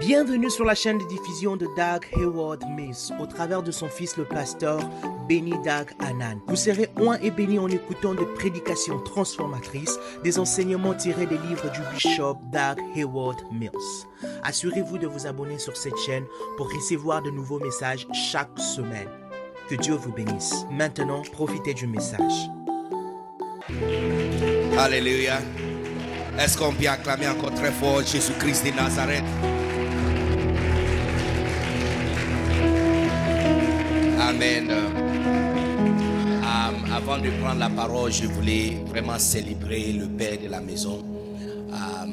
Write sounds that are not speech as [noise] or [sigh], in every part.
Bienvenue sur la chaîne de diffusion de Doug Hayward Mills au travers de son fils le pasteur Benny Doug Anan. Vous serez oint et béni en écoutant des prédications transformatrices, des enseignements tirés des livres du bishop Doug Hayward Mills. Assurez-vous de vous abonner sur cette chaîne pour recevoir de nouveaux messages chaque semaine. Que Dieu vous bénisse. Maintenant, profitez du message. Alléluia. Est-ce qu'on peut acclamer encore très fort Jésus-Christ de Nazareth? Amen. Euh, avant de prendre la parole, je voulais vraiment célébrer le Père de la maison, euh,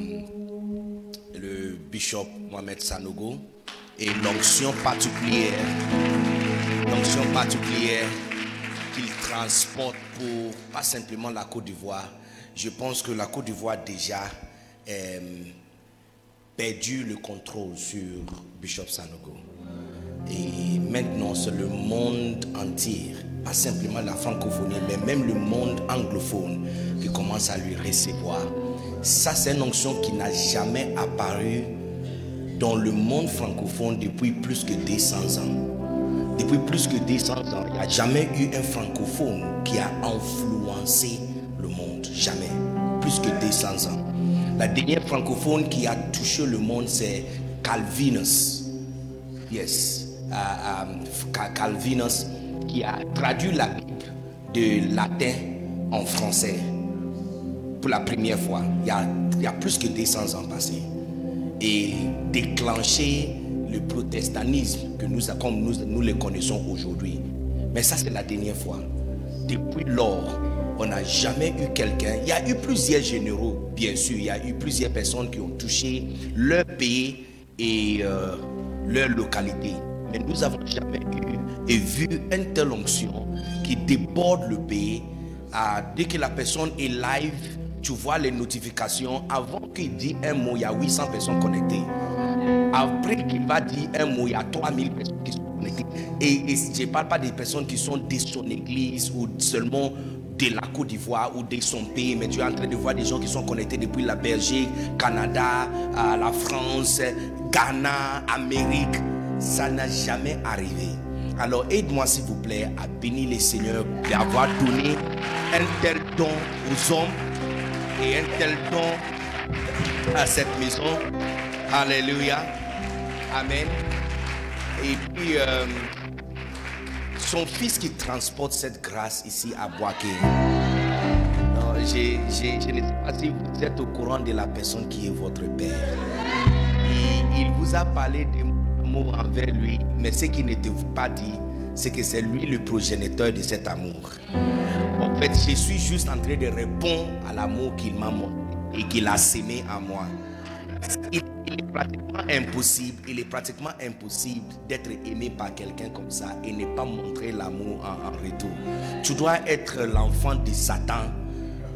le bishop Mohamed Sanogo, et l'onction particulière, l'onction particulière qu'il transporte pour pas simplement la Côte d'Ivoire. Je pense que la Côte d'Ivoire déjà euh, perdu le contrôle sur Bishop Sanogo. Et maintenant, c'est le monde entier, pas simplement la francophonie, mais même le monde anglophone qui commence à lui recevoir. Ça, c'est une onction qui n'a jamais apparu dans le monde francophone depuis plus que 200 ans. Depuis plus que 200 ans, il n'y a jamais eu un francophone qui a influencé le monde. Jamais. Plus que 200 ans. La dernière francophone qui a touché le monde, c'est Calvinus. Yes. Calvinus qui a traduit la Bible de latin en français pour la première fois. Il y a, il y a plus que 200 ans passés. Et déclenché le protestantisme que nous, comme nous, nous le connaissons aujourd'hui. Mais ça, c'est la dernière fois. Depuis lors, on n'a jamais eu quelqu'un. Il y a eu plusieurs généraux, bien sûr. Il y a eu plusieurs personnes qui ont touché leur pays et euh, leur localité. Mais nous n'avons jamais eu et vu une telle onction qui déborde le pays. Dès que la personne est live, tu vois les notifications. Avant qu'il dise un mot, il y a 800 personnes connectées. Après qu'il va dire un mot, il y a 3000 personnes qui sont connectées. Et, et je ne parle pas des personnes qui sont de son église ou seulement de la Côte d'Ivoire ou de son pays, mais tu es en train de voir des gens qui sont connectés depuis la Belgique, Canada, la France, Ghana, Amérique. Ça n'a jamais arrivé. Alors aide-moi s'il vous plaît à bénir les seigneurs d'avoir donné un tel don aux hommes et un tel don à cette maison. Alléluia. Amen. Et puis, euh, son fils qui transporte cette grâce ici à Boaké. Je, ne sais pas si vous êtes au courant de la personne qui est votre père. Il, il vous a parlé de envers lui, mais ce qu'il te pas dit, c'est que c'est lui le progéniteur de cet amour. En fait, je suis juste en train de répondre à l'amour qu'il m'a montré et qu'il a sémé en moi. Il, est pratiquement impossible, il est pratiquement impossible d'être aimé par quelqu'un comme ça et ne pas montrer l'amour en, retour. Tu dois être l'enfant de Satan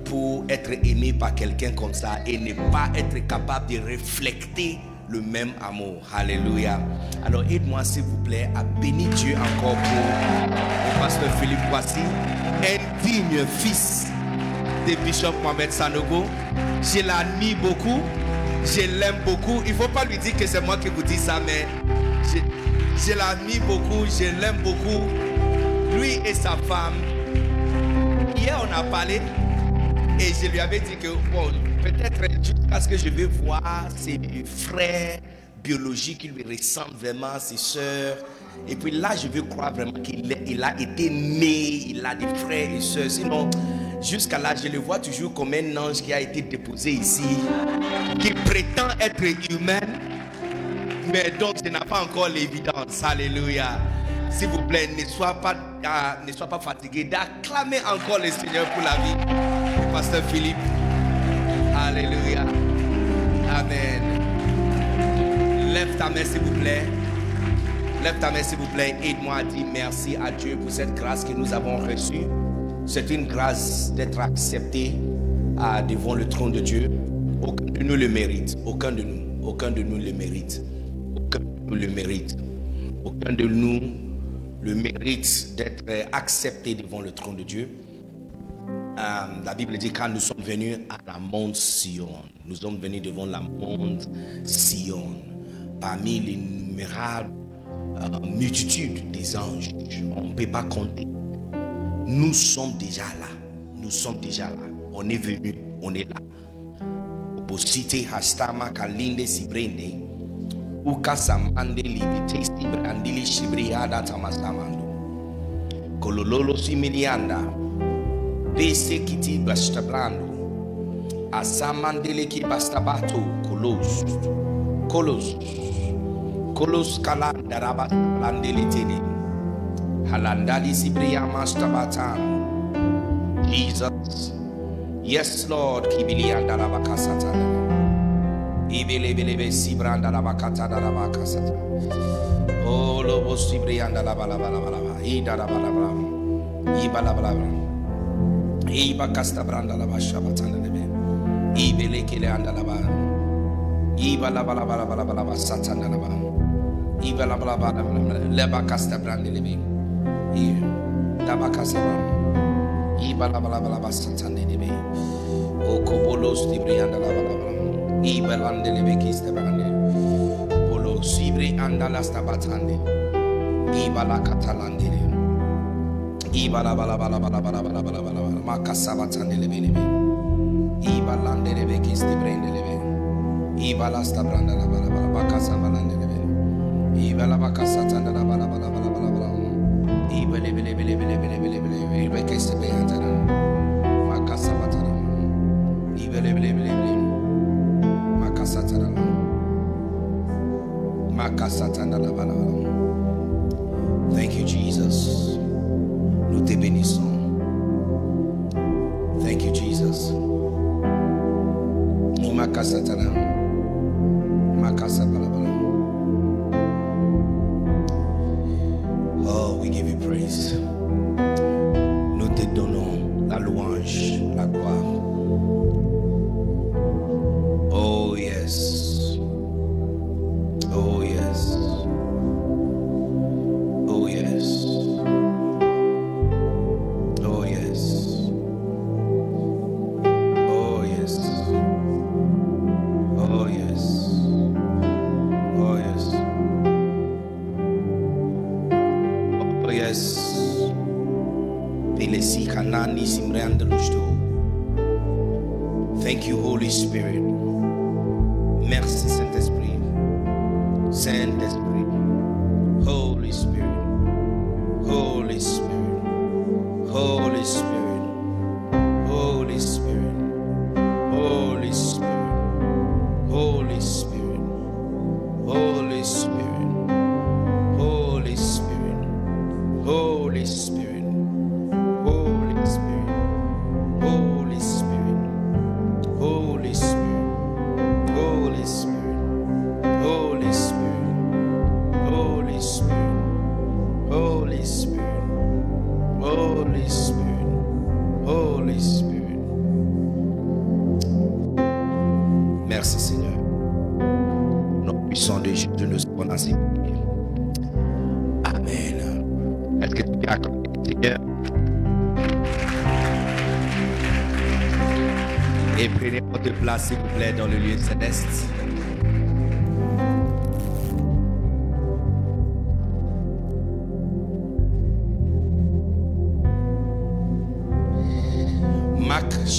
pour être aimé par quelqu'un comme ça et ne pas être capable de refléter le même amour. Alléluia. Alors aide-moi s'il vous plaît à bénir Dieu encore pour le pasteur Philippe Voici, un digne fils de Bishop Mohamed Sanogo. Je l'admire beaucoup. Je l'aime beaucoup. Il ne faut pas lui dire que c'est moi qui vous dis ça, mais je, je l'admire beaucoup. Je l'aime beaucoup. Lui et sa femme. Hier, on a parlé et je lui avais dit que, bon, peut-être jusqu'à ce que je vais voir ses frères biologiques qui lui ressemblent vraiment, ses sœurs. Et puis là, je veux croire vraiment qu'il il a été né, il a des frères et sœurs. Sinon, jusqu'à là, je le vois toujours comme un ange qui a été déposé ici, qui prétend être humain, mais donc ce n'a pas encore l'évidence. Alléluia. S'il vous plaît, ne sois pas, euh, ne sois pas fatigué d'acclamer encore le Seigneur pour la vie pasteur Philippe. Alléluia. Amen. Lève ta main, s'il vous plaît. Lève ta main, s'il vous plaît. Aide-moi à dire merci à Dieu pour cette grâce que nous avons reçue. C'est une grâce d'être accepté devant le trône de Dieu. Aucun de nous le mérite. Aucun de nous. Aucun de nous le mérite. Aucun de nous le mérite. Aucun de nous le mérite d'être accepté devant le trône de Dieu. Euh, la Bible dit quand nous sommes venus à la monte Sion, nous sommes venus devant la monte Sion. parmi l'innumérables euh, multitude des anges. On ne peut pas compter. Nous sommes déjà là. Nous sommes déjà là. On est venu. On est là. Posite hastama kalinde sibrende. Uka samande libite sibrandili shibriada tamasamando. Kolololo similianda. Vese kiti bastablando. Asamandele ki bastabato. Kolos. Kolos. Kolos kalanda rabalandele tene. Halandali sibriya mastabatan. Jesus. Yes, Lord. Kibilianda rabakasata. Ibelebelebe sibranda rabakata rabakasata. Oh, lobo sibrianda labalabalabalaba. Ida labalabala. Ibalabalabala. Iba kasta branda la basha batana lebe. Ibe leke le anda la ba. Iba la ba la ba la ba la ba la ba satana la ba. Iba la ba la ba la ba la leba kasta branda lebe. Iba la ba kasta ba. Iba la ba la ba la ba satana lebe. O kobolos di brianda la ba la ba. Iba lande lebe kista branda. Bolo sibre anda la sta batande. Iba la katalande lebe. Ibala bala bala bala bala bala bala bala bala makasaba tandele belebe. Ibalande lebe kisti brende lebe. Ibala sta branda la bala bala bakasa balande lebe. Ibala bakasa tanda la bala bala bala bala bala. Ibele bele bele bele bele bele bele bele bele kisti brende la. Makasa. Ibele bele bele bele. Makasa tanda la. Makasa tanda la bala bala.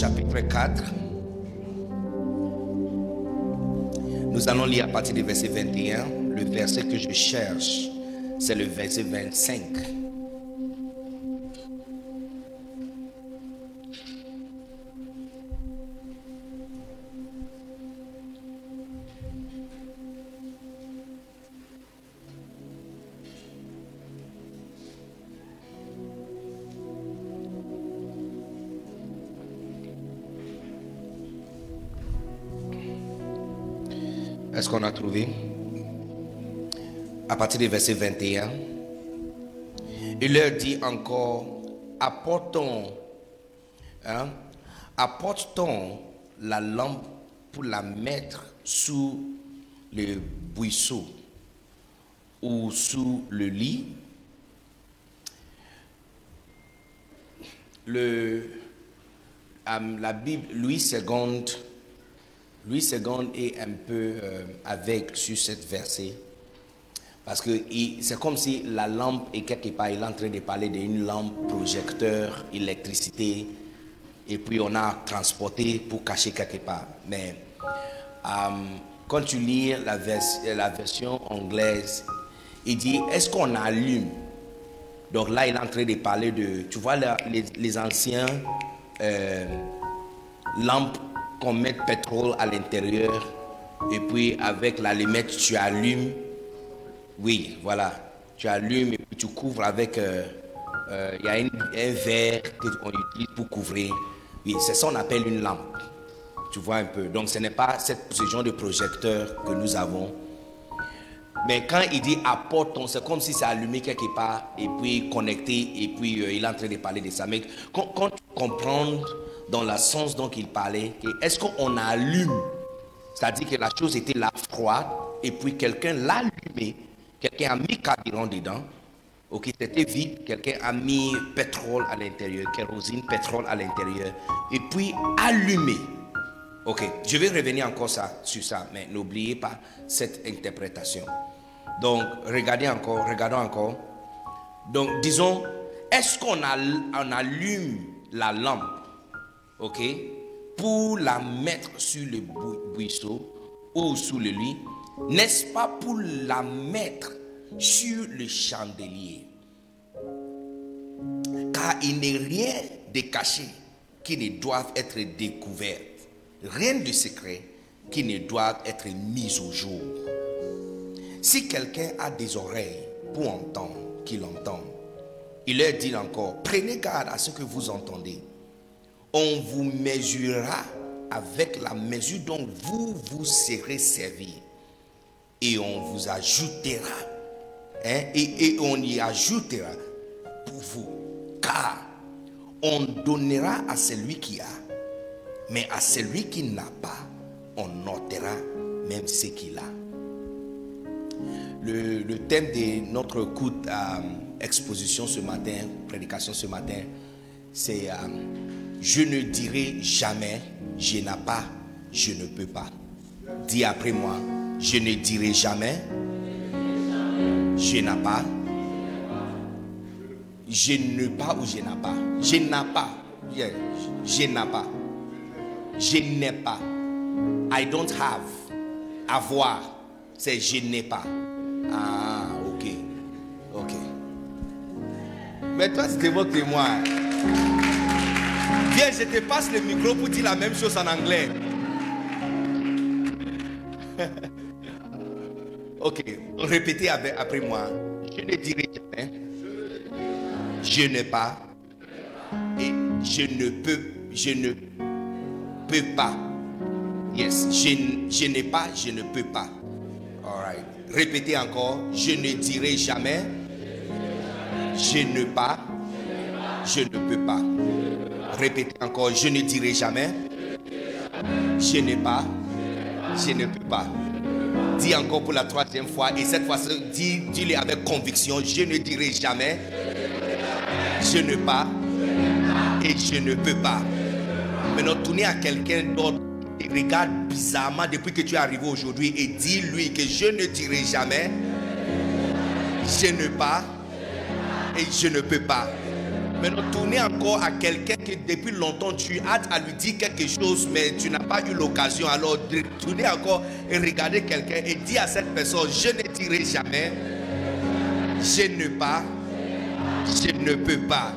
Chapitre 4. Nous allons lire à partir du verset 21. Le verset que je cherche, c'est le verset 25. À partir du verset 21, il leur dit encore, apportons, hein, apportons la lampe pour la mettre sous le buisson ou sous le lit. La Bible, Louis II Louis II est un peu euh, avec sur cette verset. Parce que c'est comme si la lampe est quelque part, il est en train de parler d'une lampe projecteur, électricité, et puis on a transporté pour cacher quelque part. Mais euh, quand tu lis la, version anglaise, il dit, est-ce qu'on allume? Donc là, il est en train de parler de, tu vois, les, les, anciens euh, lampes qu'on met pétrole à l'intérieur, et puis avec l'allumette, tu allumes oui, voilà. Tu allumes et puis tu couvres avec. Euh, euh, il y a un verre qu'on utilise pour couvrir. Oui, c'est ça qu'on appelle une lampe. Tu vois un peu. Donc ce n'est pas ce genre de projecteur que nous avons. Mais quand il dit apporte c'est comme si c'est allumé quelque part et puis connecté et puis euh, il est en train de parler de ça. Mais quand, quand tu comprends dans le sens dont il parlait, est-ce qu'on allume? C'est-à-dire que la chose était là froide et puis quelqu'un l'a allumé Quelqu'un a mis carburant dedans. Ok, c'était vide. Quelqu'un a mis pétrole à l'intérieur, kérosine, pétrole à l'intérieur. Et puis allumé. Ok, je vais revenir encore ça, sur ça, mais n'oubliez pas cette interprétation. Donc, regardez encore, regardons encore. Donc, disons, est-ce qu'on on allume la lampe, ok, pour la mettre sur le buisson ou sous le lit n'est-ce pas pour la mettre sur le chandelier? Car il n'est rien de caché qui ne doit être découvert, rien de secret qui ne doit être mis au jour. Si quelqu'un a des oreilles pour entendre, qu'il entende. Il leur dit encore, prenez garde à ce que vous entendez. On vous mesurera avec la mesure dont vous vous serez servi et on vous ajoutera. Hein, et, on y ajoutera pour vous. Car on donnera à celui qui a, mais à celui qui n'a pas, on notera même ce qu'il a. Le, thème de notre coup d'exposition ce matin, prédication ce matin, c'est euh, Je ne dirai jamais, je n'ai pas, je ne peux pas. Dis après moi, je ne dirai jamais. Je n'ai pas. Je ne pas ou je n'ai pas. Je n'ai pas. Je n'ai pas. Je n'ai pas. I don't have. Avoir. C'est je n'ai pas. Ah, ok. Ok. Mais toi, tu te moques de moi. Viens, je te passe le micro pour dire la même chose en anglais. [laughs] Ok, répétez après moi. Je ne dirai jamais. Je n'ai pas. Et je ne peux. Je ne peux pas. Yes. Je, n'ai pas. Je ne peux pas. Alright. Répétez encore. Je ne dirai jamais. Je ne pas. Je ne peux pas. Répétez encore. Je ne dirai jamais. Je n'ai pas. Je ne peux pas. Dis encore pour la troisième fois. Et cette fois-ci, dis, dis-le avec conviction. Je ne dirai jamais. Je ne pas. Et je ne peux pas. Maintenant, tournez à quelqu'un d'autre et regarde bizarrement depuis que tu es arrivé aujourd'hui et dis-lui que je ne dirai jamais. Je ne pas. Et je ne peux pas. Maintenant, tournez encore à quelqu'un que depuis longtemps tu hâte à lui dire quelque chose, mais tu n'as pas eu l'occasion. Alors, tournez encore et regardez quelqu'un et dis à cette personne, je ne dirai jamais, je ne pas, je ne peux pas.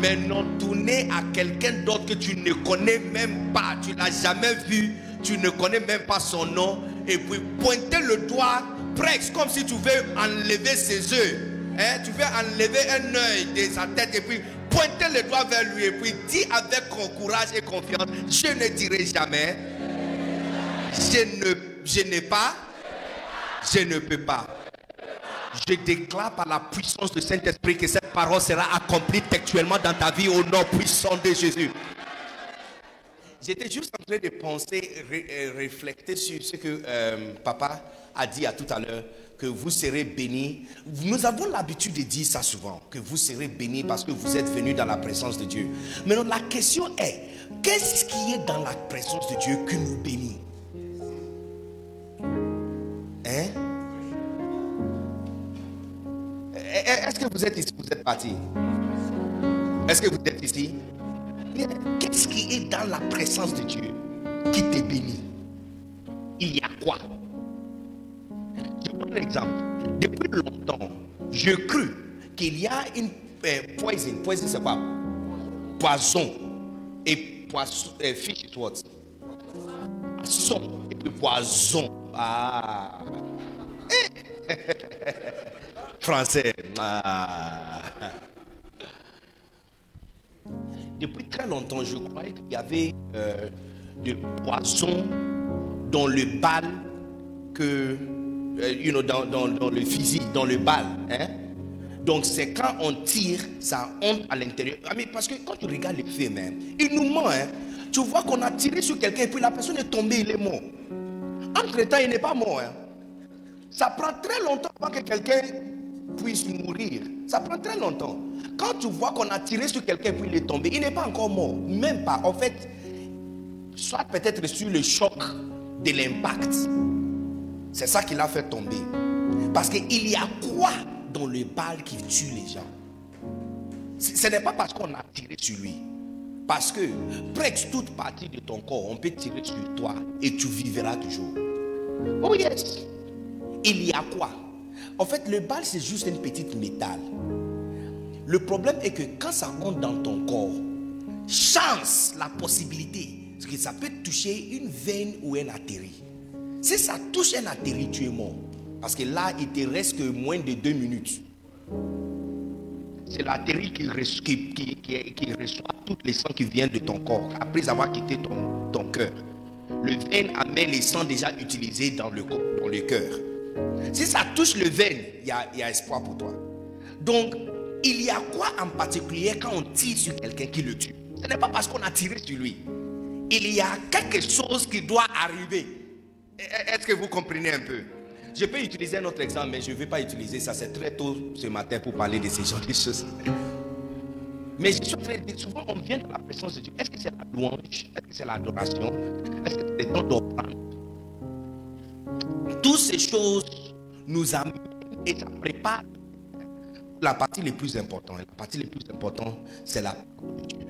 Maintenant, tournez à quelqu'un d'autre que tu ne connais même pas, tu l'as jamais vu, tu ne connais même pas son nom, et puis pointez le doigt presque comme si tu veux enlever ses yeux. Hein, tu veux enlever un œil de sa tête et puis pointer le doigt vers lui et puis dis avec courage et confiance, je ne dirai jamais, je je n'ai pas, je ne peux pas. Je déclare par la puissance du Saint-Esprit que cette parole sera accomplie textuellement dans ta vie au nom puissant de Jésus. J'étais juste en train de penser, ré, euh, sur ce que euh, papa a dit à tout à l'heure que vous serez bénis. Nous avons l'habitude de dire ça souvent, que vous serez bénis parce que vous êtes venus dans la présence de Dieu. Mais la question est, qu'est-ce qui est dans la présence de Dieu qui nous bénit Hein? Est-ce que vous êtes ici? Vous êtes parti. Est-ce que vous êtes ici? Qu'est-ce qui est dans la présence de Dieu qui te bénit Il y a quoi? Je prends un exemple. Depuis longtemps, je cru qu'il y a une euh, poison. Poison, c'est quoi? Poison. Et poisson. Euh, fish it what Poisson. Et poison. Ah. [laughs] Français. Ah. Depuis très longtemps, je croyais qu'il y avait euh, de poisson dans le bal que, euh, dans, le physique, dans le bal. Hein? Donc c'est quand on tire, ça honte à l'intérieur. Ah, parce que quand tu regardes les films, hein, il nous ment. Hein? Tu vois qu'on a tiré sur quelqu'un et puis la personne est tombée, il est mort. Entre-temps, il n'est pas mort. Hein? Ça prend très longtemps avant que quelqu'un puisse mourir. Ça prend très longtemps. Quand tu vois qu'on a tiré sur quelqu'un puis il est tombé, il n'est pas encore mort. Même pas. En fait, soit peut-être sur le choc de l'impact. C'est ça qui l'a fait tomber. Parce qu'il y a quoi dans le bal qui tue les gens? Ce n'est pas parce qu'on a tiré sur lui. Parce que presque toute partie de ton corps, on peut tirer sur toi et tu vivras toujours. Oh yes. Il y a quoi? En fait, le bal, c'est juste une petite métal. Le problème est que quand ça rentre dans ton corps, chance la possibilité, que ça peut toucher une veine ou un artérie. Si ça touche un artérie, tu es mort. Parce que là, il te reste que moins de deux minutes. C'est l'artérie qui, reçoit toutes les sangs qui viennent de ton corps après avoir quitté ton, cœur. Le veine amène les sangs déjà utilisés dans le, cœur. Si ça touche le veine, il y a espoir pour toi. Donc, il y a quoi en particulier quand on tire sur quelqu'un qui le tue? Ce n'est pas parce qu'on a tiré sur lui. Il y a quelque chose qui doit arriver. Est-ce que vous comprenez un peu? Je peux utiliser un autre exemple, mais je ne vais pas utiliser ça. C'est très tôt ce matin pour parler de ces genres de choses. Mais je suis très souvent on vient dans la présence de Dieu. Est-ce que c'est la louange? Est-ce que c'est l'adoration? Est-ce que c'est le temps d'offrande? Toutes ces choses nous amènent et ça prépare la partie la plus importante. La partie la plus importante, c'est la parole de Dieu.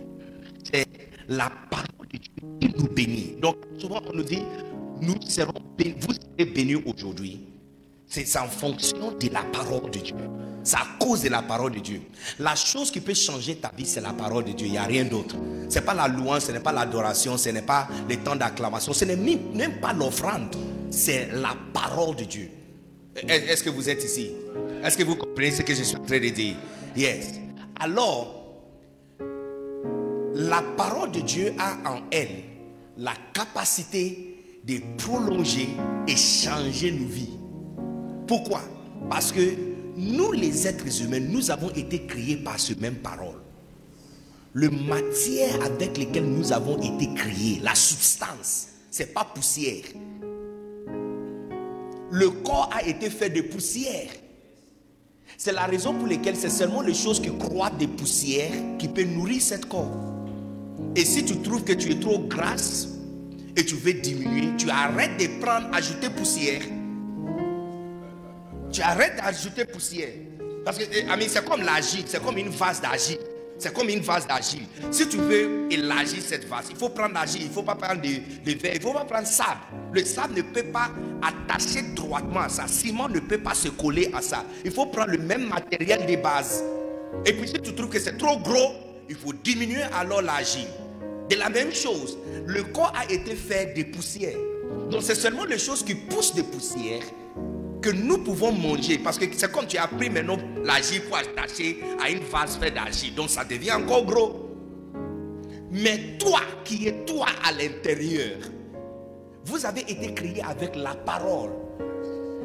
C'est la parole de Dieu qui nous bénit. Donc, souvent, on nous dit, nous serons vous serez bénis aujourd'hui. C'est en fonction de la parole de Dieu. C'est à cause de la parole de Dieu. La chose qui peut changer ta vie, c'est la parole de Dieu. Il n'y a rien d'autre. Ce n'est pas la louange, ce n'est pas l'adoration, ce n'est pas le temps d'acclamation, ce n'est même pas l'offrande. C'est la parole de Dieu. Est-ce que vous êtes ici? Est-ce que vous comprenez ce que je suis en train de dire? Yes. Alors, la parole de Dieu a en elle la capacité de prolonger et changer nos vies. Pourquoi? Parce que nous, les êtres humains, nous avons été créés par ce même parole. Le matière avec laquelle nous avons été créés, la substance, c'est pas poussière. Le corps a été fait de poussière. C'est la raison pour laquelle c'est seulement les choses qui croient des poussières qui peuvent nourrir cette corps. Et si tu trouves que tu es trop grasse et tu veux diminuer, tu arrêtes de prendre, ajouter poussière. Tu arrêtes d'ajouter poussière. Parce que eh, c'est comme l'agile, c'est comme une vase d'agile. C'est comme une vase d'argile. Si tu veux élargir cette vase, il faut prendre l'argile, il ne faut pas prendre le, verre, il ne faut pas prendre sable. Le sable ne peut pas attacher droitement à ça. Ciment ne peut pas se coller à ça. Il faut prendre le même matériel de base. Et puis si tu trouves que c'est trop gros, il faut diminuer alors l'argile. De la même chose, le corps a été fait de poussière. Donc c'est seulement les choses qui poussent de poussière que nous pouvons manger. Parce que c'est comme tu as pris maintenant l'argile pour attacher à une vase faite d'argile. Donc ça devient encore gros. Mais toi qui es toi à l'intérieur, vous avez été créé avec la parole.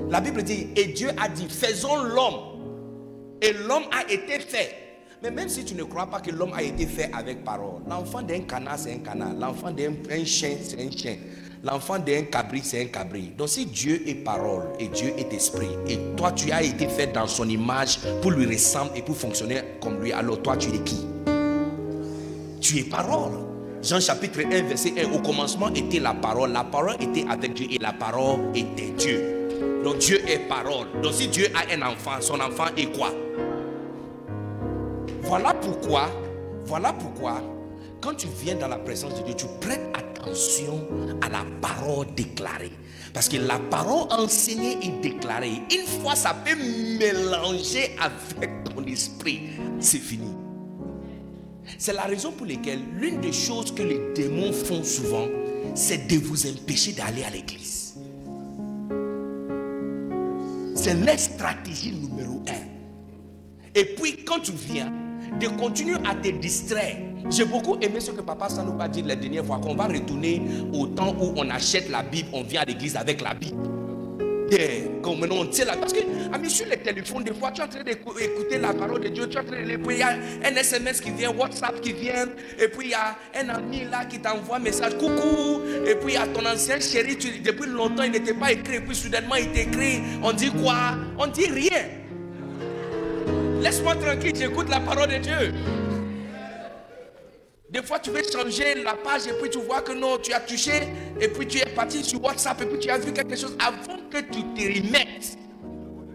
La Bible dit, et Dieu a dit, faisons l'homme. Et l'homme a été fait. Mais même si tu ne crois pas que l'homme a été fait avec parole, l'enfant d'un canard, c'est un canard. L'enfant d'un chien, c'est un chien. l'enfant d'un cabri, c'est un cabri. Donc si Dieu est parole et Dieu est esprit, et toi tu as été fait dans son image pour lui ressembler et pour fonctionner comme lui, alors toi tu es qui? Tu es parole. Jean chapitre 1, verset 1, au commencement était la parole, la parole était avec Dieu et la parole était Dieu. Donc Dieu est parole. Donc si Dieu a un enfant, son enfant est quoi? Voilà pourquoi, voilà pourquoi, quand tu viens dans la présence de Dieu, tu prêtes attention à la parole déclarée. Parce que la parole enseignée et déclarée, une fois ça peut mélanger avec ton esprit, c'est fini. C'est la raison pour laquelle l'une des choses que les démons font souvent, c'est de vous empêcher d'aller à l'église. C'est leur stratégie numéro un. Et puis quand tu viens, de continuer à te distraire. J'ai beaucoup aimé ce que Papa Sanou a dit la dernière fois, qu'on va retourner au temps où on achète la Bible, on vient à l'église avec la Bible. Et comme maintenant on tient là. Parce que, amis, sur les téléphones, des fois, tu es en train d'écouter la parole de Dieu, tu es en train de puis il y a un SMS qui vient, WhatsApp qui vient, et puis il y a un ami là qui t'envoie un message, coucou, et puis il y a ton ancien chéri, depuis longtemps il n'était pas écrit, et puis soudainement il t'écrit, on dit quoi? On dit rien. Laisse-moi tranquille, j'écoute la parole de Dieu. Des fois, tu veux changer la page et puis tu vois que non, tu as touché et puis tu es parti sur WhatsApp et puis tu as vu quelque chose avant que tu te remettes.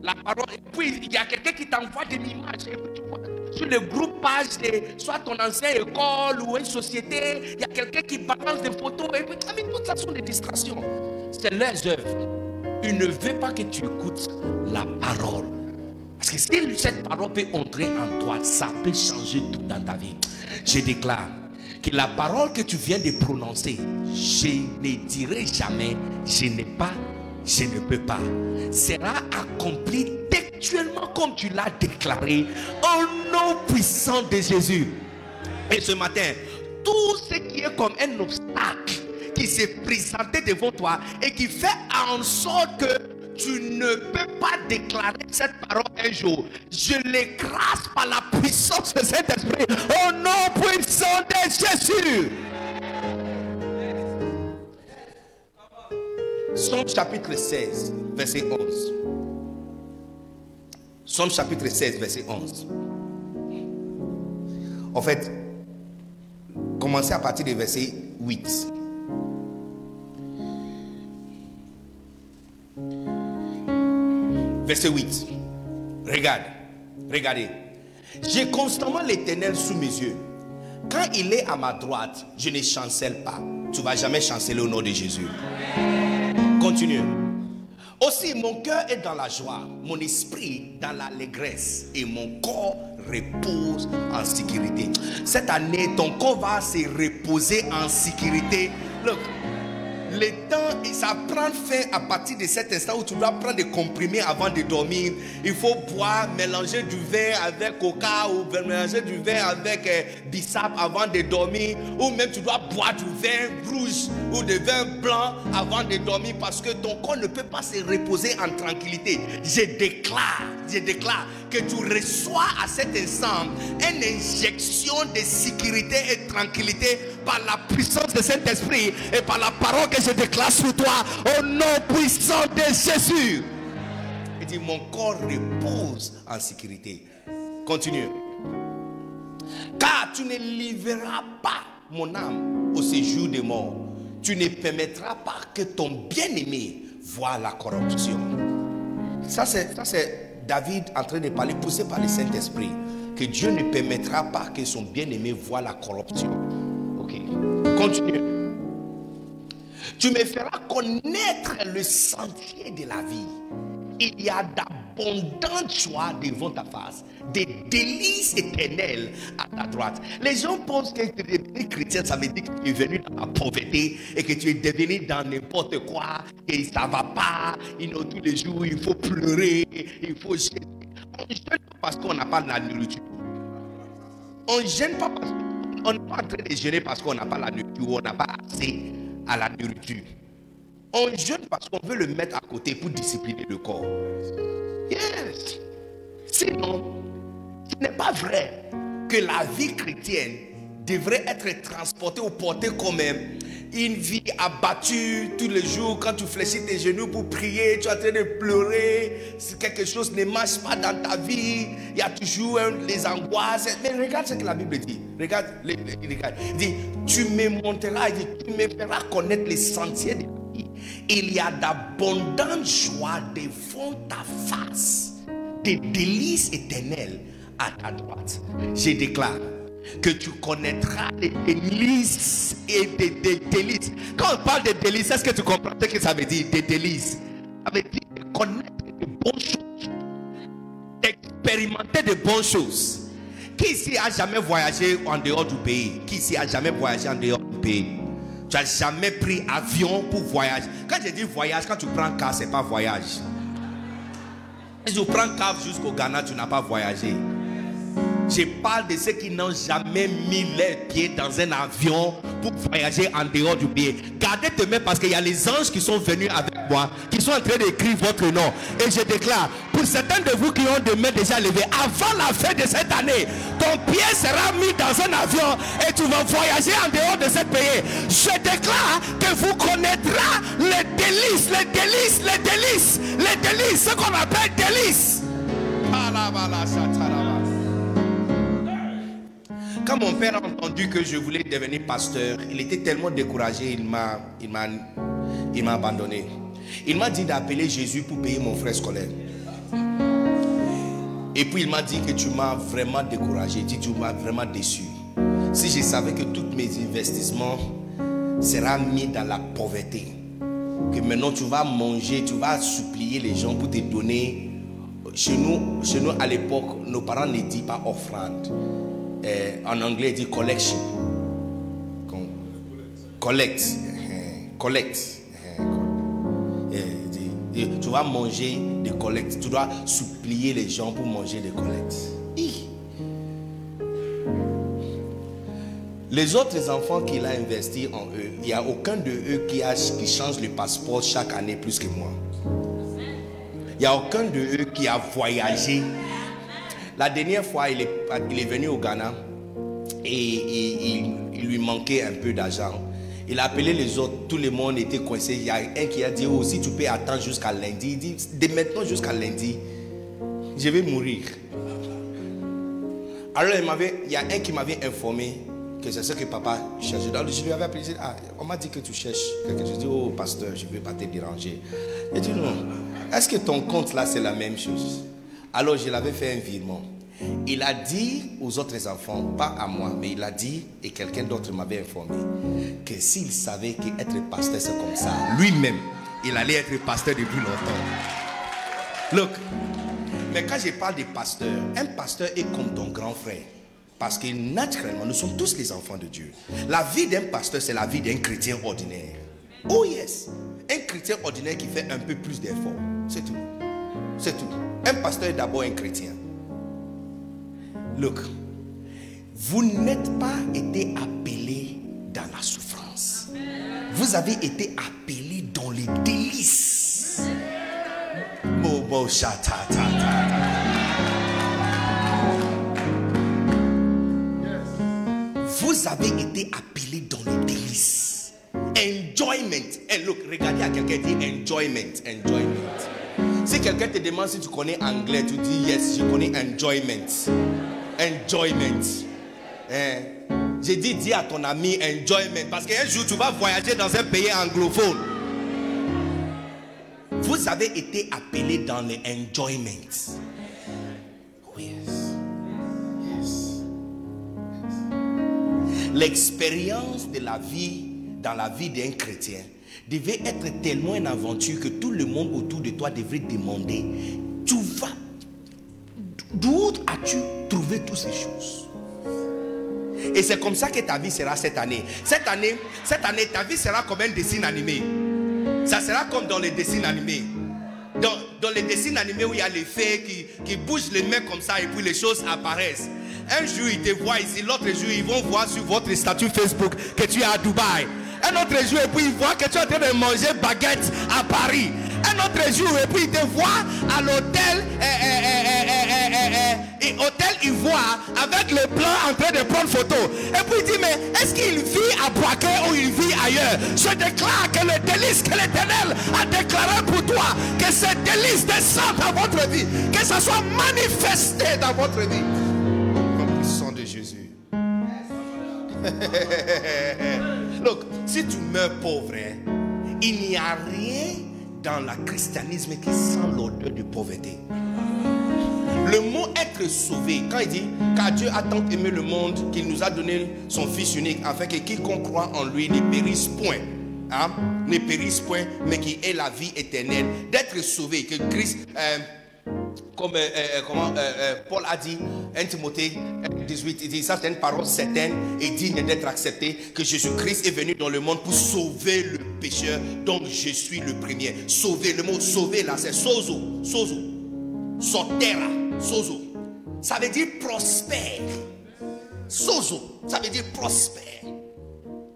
La parole, et puis il y a quelqu'un qui t'envoie des images et puis tu vois sur le groupe page de soit ton ancienne école ou une société, il y a quelqu'un qui balance des photos et puis ça sont des distractions. C'est leurs œuvres. Il ne veut pas que tu écoutes la parole. Si cette parole peut entrer en toi, ça peut changer tout dans ta vie. Je déclare que la parole que tu viens de prononcer, je ne dirai jamais, je n'ai pas, je ne peux pas, sera accompli textuellement comme tu l'as déclaré au nom puissant de Jésus. Et ce matin, tout ce qui est comme un obstacle qui s'est présenté devant toi et qui fait en sorte que tu ne peux pas déclarer cette parole un jour. Je l'écrase par la puissance de cet esprit au nom puissant de Jésus. Somme chapitre 16, verset 11. Somme chapitre 16, verset 11. En fait, commencez à partir du verset 8. Verset 8. Regarde, regardez. J'ai constamment l'éternel sous mes yeux. Quand il est à ma droite, je ne chancelle pas. Tu vas jamais chanceler au nom de Jésus. Continue. Aussi, mon cœur est dans la joie, mon esprit dans l'allégresse et mon corps repose en sécurité. Cette année, ton corps va se reposer en sécurité. Look, le temps, ça prend fin à partir de cet instant où tu dois prendre des comprimés avant de dormir. Il faut boire, mélanger du vin avec coca ou mélanger du vin avec euh, bissap avant de dormir. Ou même tu dois boire du vin rouge ou du vin blanc avant de dormir parce que ton corps ne peut pas se reposer en tranquillité. Je déclare, je déclare que tu reçois à cet instant une injection de sécurité et tranquillité par la puissance de Saint-Esprit et par la parole que je déclare sur toi au nom puissant de Jésus. Il dit, mon corps repose en sécurité. Continue. Car tu ne livreras pas mon âme au séjour des morts. Tu ne permettras pas que ton bien-aimé voie la corruption. Ça, c'est, ça, c'est David en train de parler, poussé par le Saint-Esprit, que Dieu ne permettra pas que son bien-aimé voit la corruption. Ok, continue. Tu me feras connaître le sentier de la vie. Il y a d'abondantes joies devant ta face, des délices éternelles à ta droite. Les gens pensent que tu es devenu chrétien, ça veut dire que tu es venu dans la pauvreté et que tu es devenu dans n'importe quoi, et ça ne va pas, il tous les jours, il faut pleurer, il faut gêner. On ne gêne pas parce qu'on n'a pas la nourriture. On ne gêne pas parce qu'on n'est pas en train de gêner parce qu'on n'a pas la nourriture, on n'a pas assez à la nourriture. On gêne parce qu'on veut le mettre à côté pour discipliner le corps. Yes. Sinon, ce n'est pas vrai que la vie chrétienne devrait être transportée ou portée comme une vie abattue tous les jours. Quand tu fléchis tes genoux pour prier, tu es en train de pleurer. Si quelque chose ne marche pas dans ta vie, il y a toujours les angoisses. Mais regarde ce que la Bible dit. Regarde, regarde. Il dit, tu me montreras, il dit, tu me feras connaître les sentiers de la vie. Il y a d'abondantes joies devant ta face, des délices éternelles à ta droite. Je déclare que tu connaîtras les délices et des, délices. Quand on parle de délices, est-ce que tu comprends ce que ça veut dire, des délices? Ça veut dire connaître de bonnes choses, expérimenter de bonnes choses. Qui ici a jamais voyagé en dehors du pays? Qui ici a jamais voyagé en dehors du pays? Tu n'as jamais pris avion pour voyager. Quand je dis voyage, quand tu prends car, c'est pas voyage. Si tu prends car jusqu'au Ghana, tu n'as pas voyagé. Je parle de ceux qui n'ont jamais mis les pieds dans un avion pour voyager en dehors du pays. Gardez tes mains parce qu'il y a les anges qui sont venus avec moi, qui sont en train d'écrire votre nom. Et je déclare, pour certains de vous qui ont des mains déjà levées, avant la fin de cette année, ton pied sera mis dans un avion et tu vas voyager en dehors de ce pays. Je déclare que vous connaîtrez les délices, les délices, les délices, les délices, ce qu'on appelle délices. Quand mon père a entendu que je voulais devenir pasteur, il était tellement découragé, il m'a, il m'a, il m'a abandonné. Il m'a dit d'appeler Jésus pour payer mon frère scolaire. Et puis il m'a dit que tu m'as vraiment découragé, dit tu m'as vraiment déçu. Si je savais que tous mes investissements seront mis dans la pauvreté, que maintenant tu vas manger, tu vas supplier les gens pour te donner. Chez nous, chez nous à l'époque, nos parents ne disent pas offrande. Eh, en anglais, il dit collection. Collect. Collect. Eh, tu vas manger des collectes. Tu dois supplier les gens pour manger des collectes. Les autres enfants qu'il a investis en eux, il n'y a aucun de eux qui, qui change le passeport chaque année plus que moi. Il n'y a aucun de eux qui a voyagé la dernière fois, il est, venu au Ghana et, il lui manquait un peu d'argent. Il a appelé les autres, tout le monde était coincé. Il y a un qui a dit Oh, si tu peux attendre jusqu'à lundi, il dit Dès maintenant jusqu'à lundi, je vais mourir. Alors il, il y a un qui m'avait informé que c'est ce que papa cherchait. je lui avais appelé, ah, on m'a dit que tu cherches quelque chose. Je dis, oh pasteur, je ne vais pas te déranger. Il dit, non, est-ce que ton compte là, c'est la même chose? Alors je l'avais fait un virement. Il a dit aux autres enfants, pas à moi, mais il a dit, et quelqu'un d'autre m'avait informé, que s'il savait qu'être pasteur c'est comme ça, lui-même, il allait être pasteur depuis longtemps. Look, mais quand je parle de pasteur, un pasteur est comme ton grand frère. Parce que naturellement, nous sommes tous les enfants de Dieu. La vie d'un pasteur, c'est la vie d'un chrétien ordinaire. Oh yes, un chrétien ordinaire qui fait un peu plus d'efforts. C'est tout. C'est tout. Un pasteur est d'abord un chrétien. Look, vous n'êtes pas été appelé dans la souffrance. Vous avez été appelé dans les délices. Vous avez été appelé dans les délices. Enjoyment. Et look, regardez à quelqu'un dit enjoyment. Enjoyment. Si quelqu'un te demande si tu connais anglais, tu dis yes, je connais enjoyment. Enjoyment. Hein? J'ai dit, dis à ton ami enjoyment. Parce qu'un jour, tu vas voyager dans un pays anglophone. Vous avez été appelé dans les enjoyment. Oh. L'expérience de la vie dans la vie d'un chrétien devait être tellement une aventure que tout le monde autour de toi devrait demander, tu vas, d'où as-tu trouvé toutes ces choses? Et c'est comme ça que ta vie sera cette année. Cette année, cette année, ta vie sera comme un dessin animé. Ça sera comme dans les dessins animés. Dans, dans les dessins animés où il y a les fées qui, qui bougent les mains comme ça et puis les choses apparaissent. Un jour, ils te voient ici, l'autre jour, ils vont voir sur votre statut Facebook que tu es à Dubaï. Un autre jour, et puis il voit que tu es en train de manger baguette à Paris. Un autre jour, et puis il te voit à l'hôtel. Et, et hôtel Ivoire avec le blanc en train de prendre photo. Et puis il dit, mais est-ce qu'il vit à Boaké ou il vit ailleurs? Je déclare que le délice que l'Éternel a déclaré pour toi, que ce délice descende dans votre vie, que ça soit manifesté dans votre vie. Comme le sang de Jésus. [laughs] Donc, si tu meurs pauvre, hein, il n'y a rien dans le christianisme qui sent l'odeur de pauvreté. Le mot être sauvé, quand il dit car Dieu a tant aimé le monde qu'il nous a donné son Fils unique, afin que quiconque croit en lui ne périsse point. Hein, ne périsse point, mais qui ait la vie éternelle. D'être sauvé, que Christ, euh, comme euh, euh, comment, Paul a dit, 1 Timothée 18, il dit ça c'est une parole certaine et digne d'être acceptée, que Jésus-Christ est venu dans le monde pour sauver le pécheur, donc je suis le premier. Sauver, le mot sauver là, c'est sozo, sozo, sotera, sozo. Ça veut dire prospère. Sozo, ça veut dire prospère.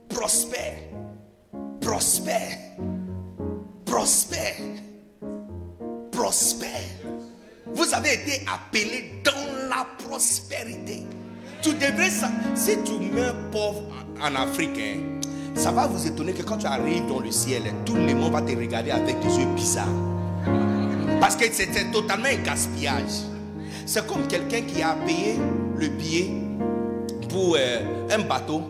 Prospère. Prospère. Prospère. Prospère. Vous avez été appelé dans la prospérité. Tu devrais, si tu meurs pauvre en Afrique, hein, ça va vous étonner que quand tu arrives dans le ciel, tout le monde va te regarder avec des yeux bizarres. Parce que c'était totalement un gaspillage. C'est comme quelqu'un qui a payé le billet pour euh, un bateau,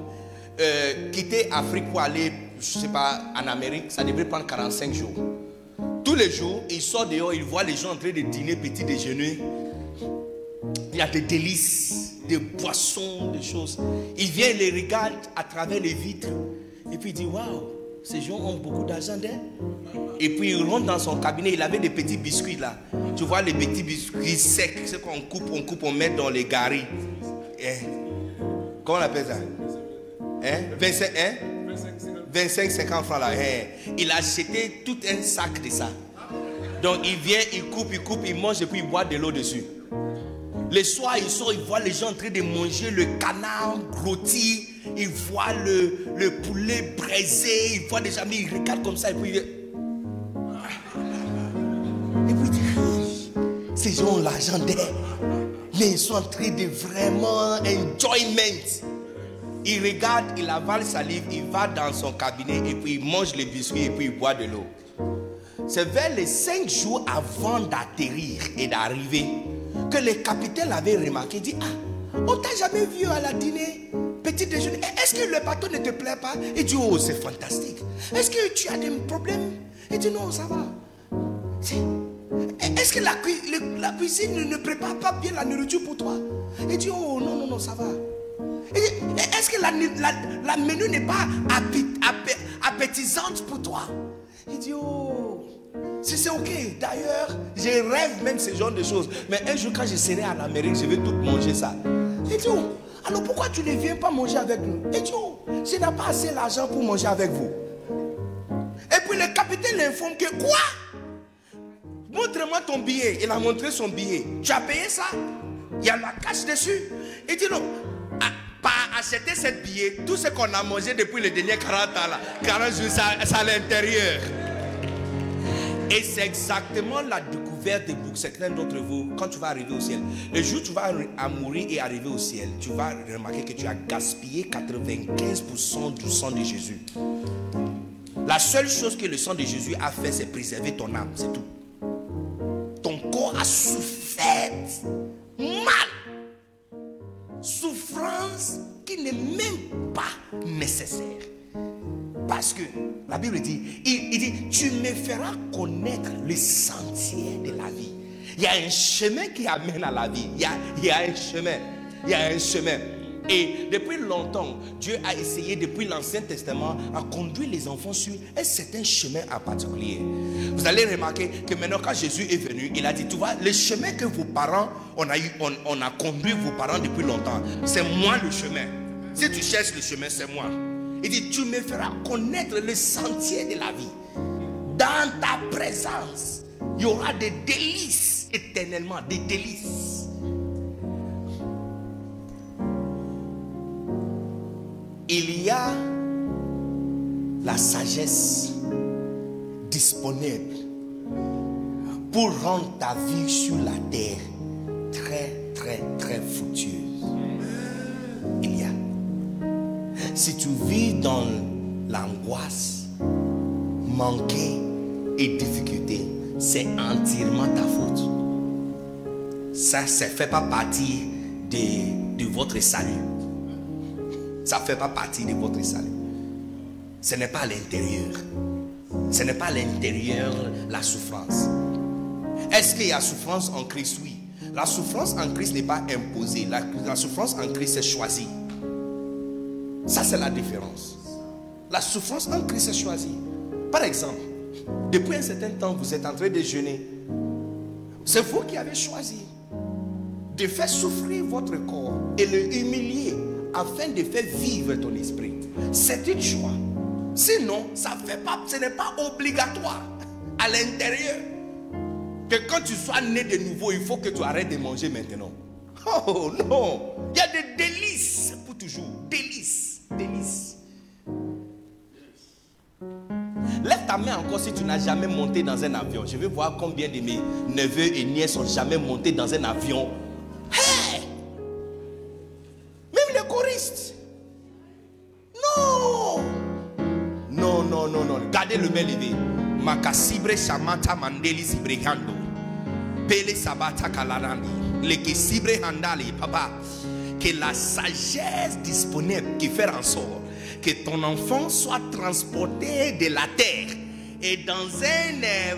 euh, quitter Afrique pour aller, je sais pas, en Amérique. Ça devrait prendre 45 jours. Tous les jours, il sort dehors, il voit les gens en train de dîner, petit déjeuner. Il y a des délices, des boissons, des choses. Il vient, les regarde à travers les vitres. Et puis il dit, waouh, ces gens ont beaucoup d'argent Et puis il rentre dans son cabinet, il avait des petits biscuits là. Tu vois les petits biscuits secs, ce qu'on coupe, on coupe, on met dans les garis. Eh. Comment on appelle ça? Hein? 25, hein? 25, 50 francs là. Eh. Il a acheté tout un sac de ça. Donc il vient, il coupe, il coupe, il mange et puis il boit de l'eau dessus. Le soir, il sort, il voit les gens en train de manger le canard rôti il voit le, le poulet braisé, il voit des amis, il regarde comme ça et puis il Et puis dit, ces gens ont l'argent mais ils sont en train de vraiment enjoyment. Il regarde, il avale sa livre, il va dans son cabinet et puis il mange les biscuits et puis il boit de l'eau. C'est vers les cinq jours avant d'atterrir et d'arriver que le capitaine avait remarqué. Il dit Ah, on t'a jamais vu à la dîner petit déjeuner. Est-ce que le bateau ne te plaît pas? Il dit, oh, c'est fantastique. Est-ce que tu as des problèmes? Il dit, non, ça va. Est-ce que la, la, cuisine ne prépare pas bien la nourriture pour toi? Il dit, oh, non, non, non, ça va. Est-ce que la, la, menu n'est pas appétisante pour toi? Il dit, oh, si c'est ok. D'ailleurs, je rêve même ce genre de choses. Mais un jour, quand je serai en Amérique, je vais tout manger ça. Il dit, oh, alors pourquoi tu ne viens pas manger avec nous? Et dit, oh, je n'ai pas assez d'argent pour manger avec vous. Et puis le capitaine l'informe que quoi? Montre-moi ton billet. Il a montré son billet. Tu as payé ça? Il y a la cache dessus. Il dit non. Acheter ce billet, tout ce qu'on a mangé depuis les derniers 40 ans, là, 40 jours, c'est à l'intérieur. Et c'est exactement la découverte des boucs. Certains d'entre vous, quand tu vas arriver au ciel, le jour où tu vas mourir et arriver au ciel, tu vas remarquer que tu as gaspillé 95% du sang de Jésus. La seule chose que le sang de Jésus a fait, c'est préserver ton âme, c'est tout. Ton corps a souffert mal. Souffrance qui n'est même pas nécessaire. Parce que la Bible dit, il, dit, tu me feras connaître le sentier de la vie. Il y a un chemin qui amène à la vie. Il y a, il y a un chemin. Il y a un chemin. Et depuis longtemps, Dieu a essayé, depuis l'Ancien Testament, à conduire les enfants sur un certain chemin en particulier. Vous allez remarquer que maintenant, quand Jésus est venu, il a dit, tu vois, le chemin que vos parents, on a, eu, on, on a conduit vos parents depuis longtemps, c'est moi le chemin. Si tu cherches le chemin, c'est moi. Il dit, tu me feras connaître le sentier de la vie. Dans ta présence, il y aura des délices éternellement, des délices. Il y a la sagesse disponible pour rendre ta vie sur la terre très, très, très fructueuse. Il y a. Si tu vis dans l'angoisse, manquer et difficulté, c'est entièrement ta faute. Ça ne fait pas partie de, de votre salut. Ça ne fait pas partie de votre salut. Ce n'est pas l'intérieur. Ce n'est pas à l'intérieur la souffrance. Est-ce qu'il y a souffrance en Christ? Oui. La souffrance en Christ n'est pas imposée. La, la souffrance en Christ est choisie. Ça, c'est la différence. La souffrance en Christ est choisie. Par exemple, depuis un certain temps, vous êtes en train de jeûner. C'est vous qui avez choisi de faire souffrir votre corps et le humilier afin de faire vivre ton esprit. C'est une choix. Sinon, ça fait pas, ce n'est pas obligatoire à l'intérieur. Que quand tu sois né de nouveau, il faut que tu arrêtes de manger maintenant. Oh non, il y a des délices pour toujours. Délices, délices. Lève ta main encore si tu n'as jamais monté dans un avion. Je veux voir combien de mes neveux et nièces sont jamais montés dans un avion. Le main levé. Makasibre shamata mandeli. Pele sabata kalarandi. Leke sibre handali, papa. Que la sagesse disponible qui fait en sorte que ton enfant soit transporté de la terre et dans un euh,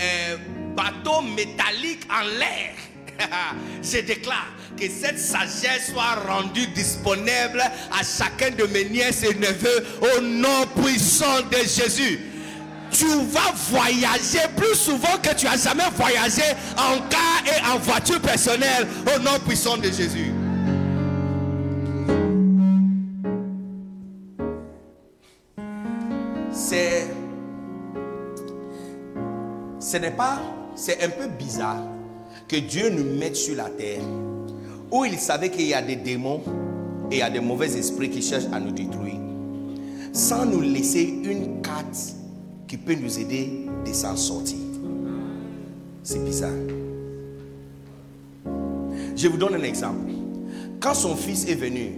euh, bateau métallique en l'air. [laughs] Je déclare que cette sagesse soit rendue disponible à chacun de mes nièces et neveux au nom puissant de Jésus. Tu vas voyager plus souvent que tu as jamais voyagé en car et en voiture personnelle au nom puissant de Jésus. C'est ce n'est pas c'est un peu bizarre que Dieu nous mette sur la terre où il savait qu'il y a des démons et il y a des mauvais esprits qui cherchent à nous détruire, sans nous laisser une carte qui peut nous aider de s'en sortir. C'est bizarre. Je vous donne un exemple. Quand son fils est venu,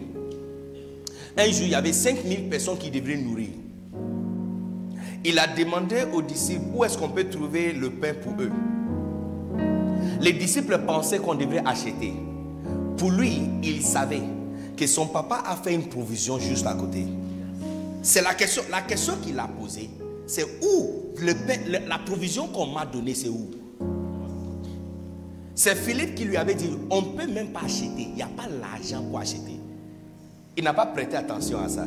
un jour, il y avait 5000 personnes qui devraient nourrir. Il a demandé aux disciples où est-ce qu'on peut trouver le pain pour eux. Les disciples pensaient qu'on devrait acheter. Pour lui, il savait que son papa a fait une provision juste à côté. C'est la question, la question qu'il a posée. C'est où la provision qu'on m'a donnée, c'est où? C'est Philippe qui lui avait dit, on ne peut même pas acheter. Il n'y a pas l'argent pour acheter. Il n'a pas prêté attention à ça.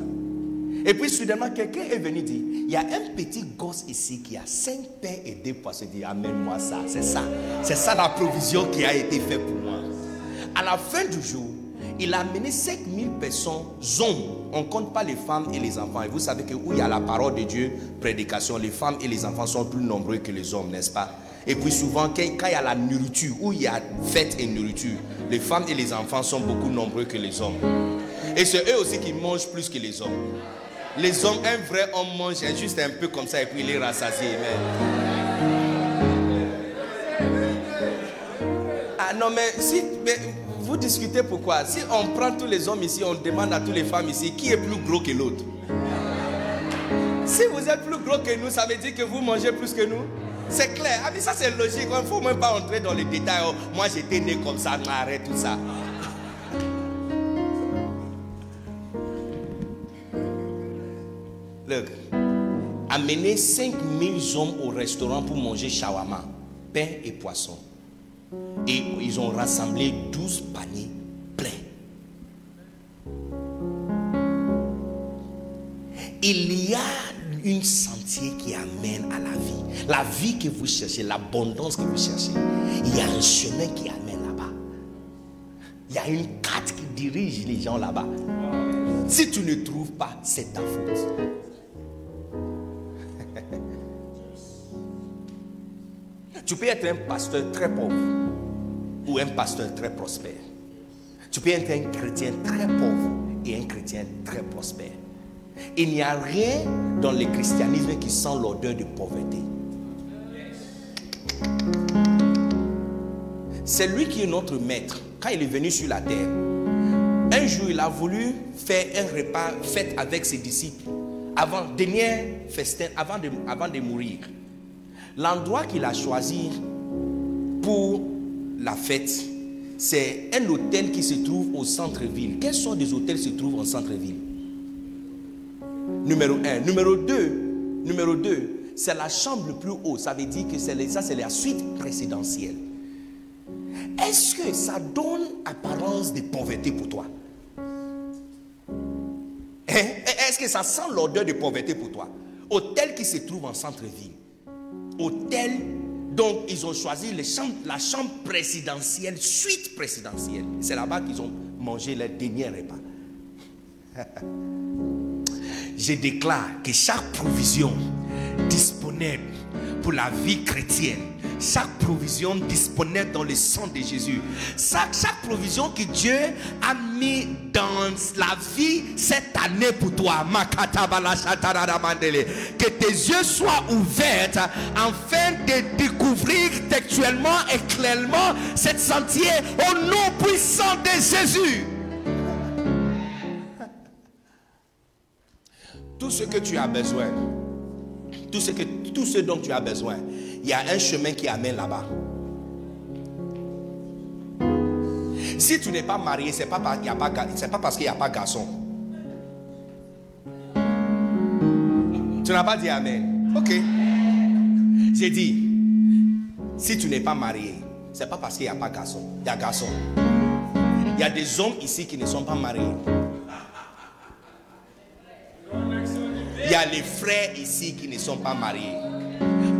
Et puis soudainement, quelqu'un est venu dire, il y a un petit gosse ici qui a cinq pains et deux poissons. Il dit, amène-moi ça. C'est ça. C'est ça la provision qui a été faite pour moi. À la fin du jour, il a amené 5000 personnes, hommes. On ne compte pas les femmes et les enfants. Et vous savez que où il y a la parole de Dieu, prédication, les femmes et les enfants sont plus nombreux que les hommes, n'est-ce pas? Et puis souvent, quand il y a la nourriture, où il y a fête et nourriture, les femmes et les enfants sont beaucoup nombreux que les hommes. Et c'est eux aussi qui mangent plus que les hommes. Les hommes, un vrai homme mange juste un peu comme ça et puis il est rassasié. Ah non, mais si vous discutez pourquoi? Si on prend tous les hommes ici, on demande à toutes les femmes ici qui est plus gros que l'autre? Si vous êtes plus gros que nous, ça veut dire que vous mangez plus que nous? C'est clair. Ah, ça, c'est logique. Il ne faut même pas entrer dans les détails. Oh, moi, j'étais né comme ça, arrête tout ça. Look, amener 5000 hommes au restaurant pour manger shawarma, pain et poisson. Et ils ont rassemblé 12 paniers pleins. Il y a une sentier qui amène à la vie. La vie que vous cherchez, l'abondance que vous cherchez. Il y a un chemin qui amène là-bas. Il y a une carte qui dirige les gens là-bas. Si tu ne trouves pas, c'est ta faute. [laughs] Tu peux être un pasteur très pauvre ou un pasteur très prospère. Tu peux être un chrétien très pauvre et un chrétien très prospère. Il n'y a rien dans le christianisme qui sent l'odeur de pauvreté. C'est lui qui est notre maître. quand il est venu sur la terre, un jour il a voulu faire un repas fait avec ses disciples avant dernier festin, avant de, avant de mourir. L'endroit qu'il a choisi pour la fête, c'est un hôtel qui se trouve au centre-ville. Quels sont des hôtels se trouvent en centre-ville? Numéro un. Numéro deux, numéro deux, c'est la chambre le plus haut. Ça veut dire que c'est ça, c'est la suite présidentielle. Est-ce que ça donne apparence de pauvreté pour toi? Hein? Est-ce que ça sent l'odeur de pauvreté pour toi? Hôtel qui se trouve en centre-ville. Hôtel donc ils ont choisi la chambre présidentielle, suite présidentielle. C'est là-bas qu'ils ont mangé leur dernier repas. [laughs] Je déclare que chaque provision disponible pour la vie chrétienne chaque provision disponible dans le sang de Jésus. Chaque, provision que Dieu a mis dans la vie cette année pour toi. Que tes yeux soient ouverts afin de découvrir textuellement et clairement cette sentier au nom puissant de Jésus. Tout ce que tu as besoin, tout ce, que, tout ce dont tu as besoin, il y a un chemin qui amène là-bas. Si tu n'es pas marié, ce n'est pas, parce qu'il n'y a pas garçon. Tu n'as pas dit Amen. Ok. J'ai dit, si tu n'es pas marié, ce n'est pas parce qu'il n'y a pas garçon. Il y a garçon. Il y a des hommes ici qui ne sont pas mariés. Il y a les frères ici qui ne sont pas mariés.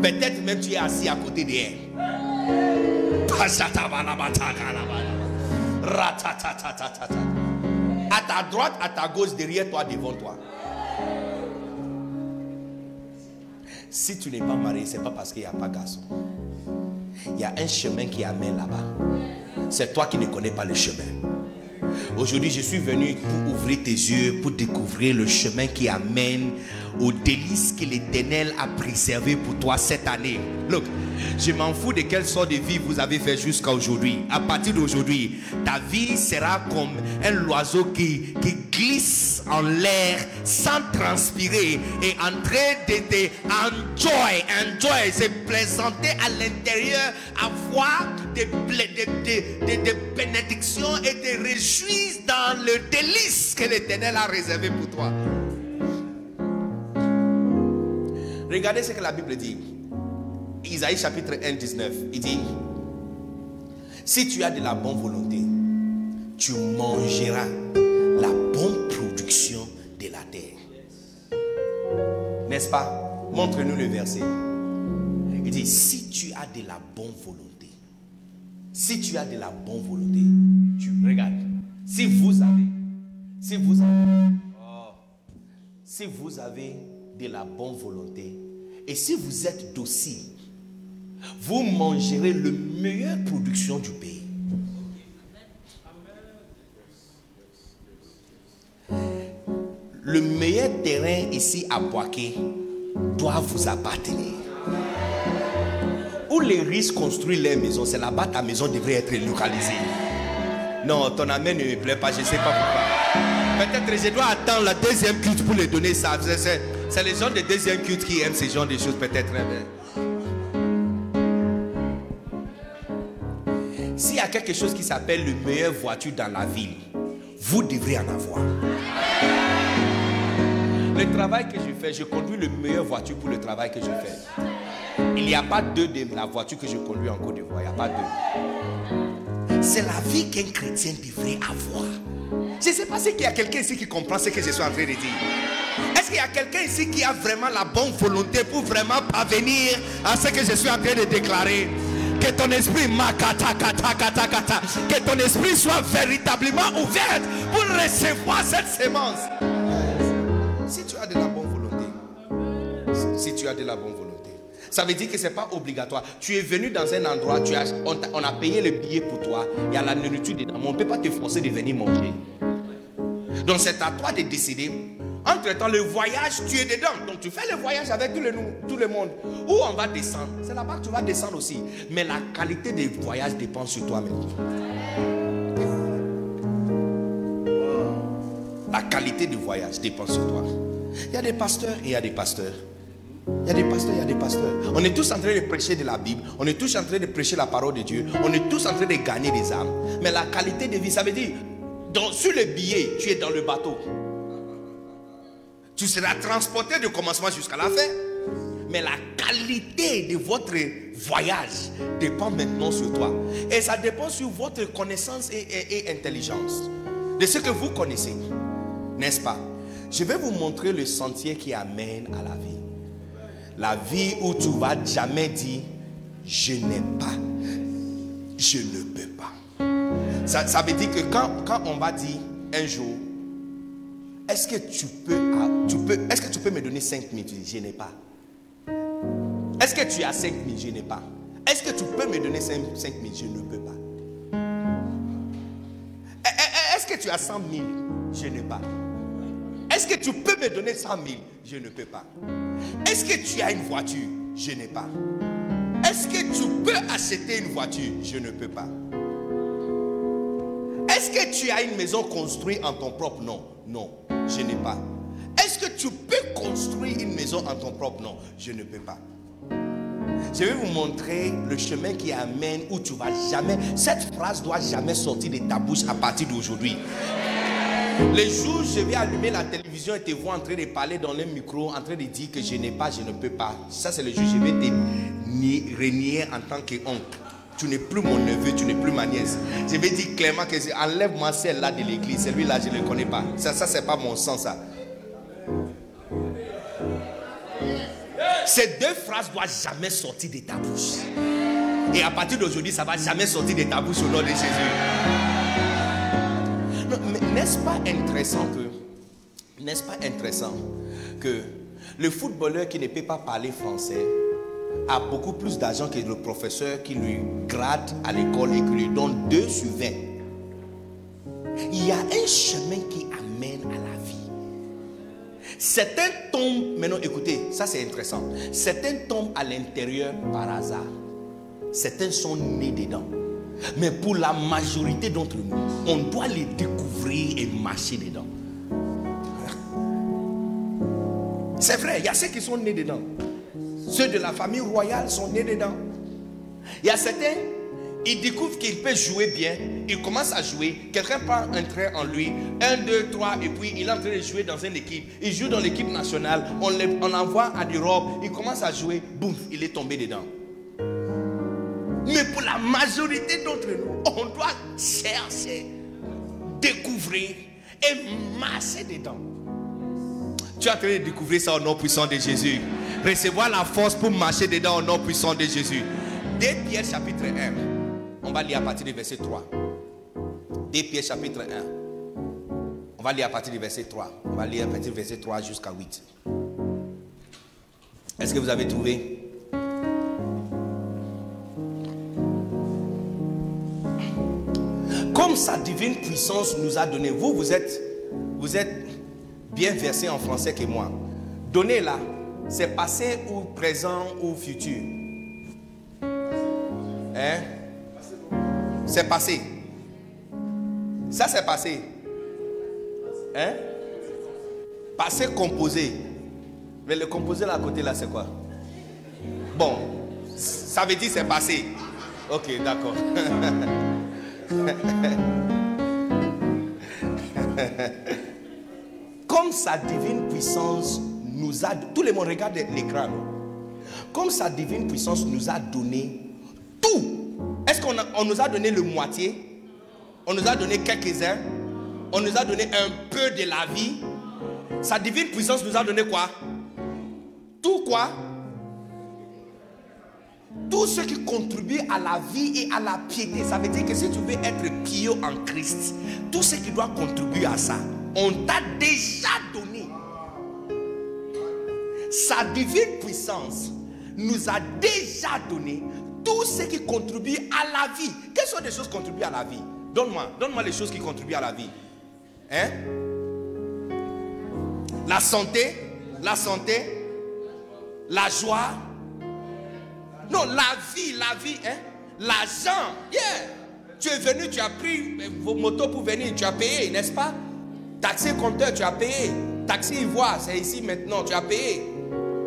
Peut-être même tu es assis à côté d'elle. À ta droite, à ta gauche, derrière toi, devant toi. Si tu n'es pas marié, ce n'est pas parce qu'il n'y a pas garçon. Il y a un chemin qui amène là-bas. C'est toi qui ne connais pas le chemin. Aujourd'hui, je suis venu pour ouvrir tes yeux, pour découvrir le chemin qui amène aux délices que l'Éternel a préservé pour toi cette année. Look, je m'en fous de quelle sorte de vie vous avez fait jusqu'à aujourd'hui. À partir d'aujourd'hui, ta vie sera comme un oiseau qui, qui glisse en l'air sans transpirer et en train de te enjoy, enjoy, se plaisanter à l'intérieur, avoir des, des, des, des, bénédictions et te réjouir dans le délice que l'Éternel a réservé pour toi. Regardez ce que la Bible dit. Isaïe chapitre 1, 19. Il dit, si tu as de la bonne volonté, tu mangeras la bonne production de la terre. N'est-ce pas? Montre-nous le verset. Il dit, si tu as de la bonne volonté, si tu as de la bonne volonté, tu regardes. Si vous avez, si vous avez, oh, si vous avez de la bonne volonté, et si vous êtes docile, vous mangerez la meilleure production du pays. Le meilleur terrain ici à Boaké doit vous appartenir. Où les riches construisent les maisons, c'est là-bas ta maison devrait être localisée. Non, ton amen ne me plaît pas, je ne sais pas pourquoi. Peut-être je dois attendre la deuxième culte pour les donner ça. C'est les gens de deuxième culte qui aiment ce genre de choses, peut-être. Hein, S'il y a quelque chose qui s'appelle le meilleure voiture dans la ville, vous devrez en avoir. Le travail que je fais, je conduis le meilleure voiture pour le travail que je fais. Il n'y a pas deux de la voiture que je conduis en Côte d'Ivoire. Il n'y a pas deux. C'est la vie qu'un chrétien devrait avoir. Je ne sais pas s'il y a quelqu'un ici qui comprend ce que je suis en train de dire. Est-ce qu'il y a quelqu'un ici qui a vraiment la bonne volonté pour vraiment parvenir à ce que je suis en train de déclarer? Que ton esprit que ton esprit soit véritablement ouvert pour recevoir cette sémence. Si tu as de la bonne volonté, si tu as de la bonne volonté, ça veut dire que ce n'est pas obligatoire. Tu es venu dans un endroit, on, a, payé le billet pour toi. Il y a la nourriture dedans. Mais on ne peut pas te forcer de venir manger. Donc c'est à toi de décider. Entre-temps, le voyage, tu es dedans. Donc tu fais le voyage avec tout le, tout le monde. Où on va descendre? C'est là-bas que tu vas descendre aussi. Mais la qualité des voyages dépend sur toi-même. La qualité du voyage dépend sur toi. Il y a des pasteurs et il y a des pasteurs. Il y a des pasteurs, il y a des pasteurs. On est tous en train de prêcher de la Bible. On est tous en train de prêcher la parole de Dieu. On est tous en train de gagner des âmes. Mais la qualité de vie, ça veut dire, sur le billet, tu es dans le bateau. Tu seras transporté du commencement jusqu'à la fin. Mais la qualité de votre voyage dépend maintenant sur toi. Et ça dépend sur votre connaissance et, intelligence. De ce que vous connaissez. N'est-ce pas? Je vais vous montrer le sentier qui amène à la vie. La vie où tu vas jamais dire, je n'ai pas. Je ne peux pas. Ça, veut dire que quand, quand on va dire un jour, est-ce que tu peux, tu peux, est-ce que tu peux me donner 5 minutes? Je n'ai pas. Est-ce que tu as 5 000 Je n'ai pas. Est-ce que tu peux me donner 5, 000 Je ne peux pas. Eh, eh, eh, est-ce que tu as 100 000 Je n'ai pas. Est-ce que tu peux me donner 100 000 Je ne peux pas. Est-ce que tu as une voiture? Je n'ai pas. Est-ce que tu peux acheter une voiture? Je ne peux pas. Est-ce que tu as une maison construite en ton propre nom? Non, je n'ai pas. Est-ce que tu peux construire une maison en ton propre nom? Je ne peux pas. Je vais vous montrer le chemin qui amène où tu vas jamais. Cette phrase doit jamais sortir de ta bouche à partir d'aujourd'hui. Les jours, je vais allumer la télévision et te voir en train de parler dans le micro, en train de dire que je n'ai pas, je ne peux pas. Ça, c'est le jour je vais te renier en tant qu'oncle. Tu n'es plus mon neveu, tu n'es plus ma nièce. Je vais dire clairement que enlève-moi celle-là de l'église. Celui-là, je ne le connais pas. Ça, ça c'est pas mon sens, ça. Ces deux phrases doivent jamais sortir de ta bouche. Et à partir d'aujourd'hui, ça va jamais sortir de ta bouche au nom de Jésus. N'est-ce pas intéressant que, n'est-ce pas intéressant que le footballeur qui ne peut pas parler français a beaucoup plus d'argent que le professeur qui lui gratte à l'école et qui lui donne 2 sur 20. Il y a un chemin qui amène à la Certains tombent, maintenant écoutez, ça c'est intéressant. Certains tombent à l'intérieur par hasard. Certains sont nés dedans. Mais pour la majorité d'entre nous, on doit les découvrir et marcher dedans. C'est vrai, il y a ceux qui sont nés dedans. Ceux de la famille royale sont nés dedans. Il y a certains il découvre qu'il peut jouer bien, il commence à jouer, quelqu'un prend un trait en lui, un, deux, trois, et puis il est en train de jouer dans une équipe, il joue dans l'équipe nationale, on, l'envoie à l'Europe, il commence à jouer, boum, il est tombé dedans. Majorité d'entre nous, on doit chercher, découvrir et marcher dedans. Tu en train de découvrir ça au nom puissant de Jésus. Recevoir la force pour marcher dedans au nom puissant de Jésus. Dès Pierre chapitre 1. On va lire à partir du verset 3. Des Pierre chapitre 1. On va lire à partir du verset 3. On va lire à partir du verset 3 jusqu'à 8. Est-ce que vous avez trouvé? Comme sa divine puissance nous a donné, vous, vous êtes, bien versé en français que moi. Donnez là, c'est passé ou présent ou futur. Hein? C'est passé. Ça, c'est passé. Hein? Passé composé. Mais le composé là à côté, là, c'est quoi? Bon, ça veut dire c'est passé. Ok, d'accord. [laughs] [laughs] Comme sa divine puissance nous a... Tous les monde regardent l'écran. Comme sa divine puissance nous a donné tout. Est-ce qu'on nous a donné le moitié? On nous a donné quelques-uns On nous a donné un peu de la vie? Sa divine puissance nous a donné quoi? Tout quoi? Tout ce qui contribue à la vie et à la piété. Ça veut dire que si tu veux être pieux en Christ, tout ce qui doit contribuer à ça, on t'a déjà donné. Sa divine puissance nous a déjà donné tout ce qui contribue à la vie. Quelles sont les choses qui contribuent à la vie Donne-moi, donne-moi les choses qui contribuent à la vie. Hein? La santé, la santé, la joie. Non, la vie, la vie, hein L'argent, yeah. Tu es venu, tu as pris vos motos pour venir, tu as payé, n'est-ce pas? Taxi compteur, tu as payé. Taxi Ivoire, c'est ici maintenant, tu as payé.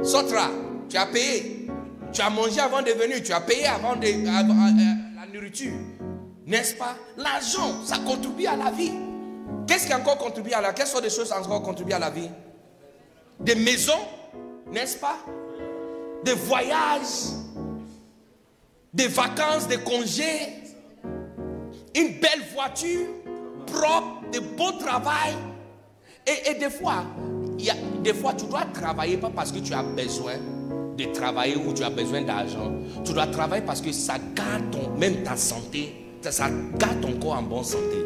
Sotra, tu as payé. Tu as mangé avant de venir, tu as payé avant, de, la nourriture. N'est-ce pas? L'argent, ça contribue à la vie. Qu'est-ce qui encore contribue à la vie Quelles sont des choses encore contribuent à la vie? Des maisons, n'est-ce pas? Des voyages, des vacances, des congés, une belle voiture propre, de beau travail. Et, des fois, des fois, tu dois travailler pas parce que tu as besoin de travailler ou tu as besoin d'argent. Tu dois travailler parce que ça garde ton, même ta santé, ça, garde ton corps en bonne santé.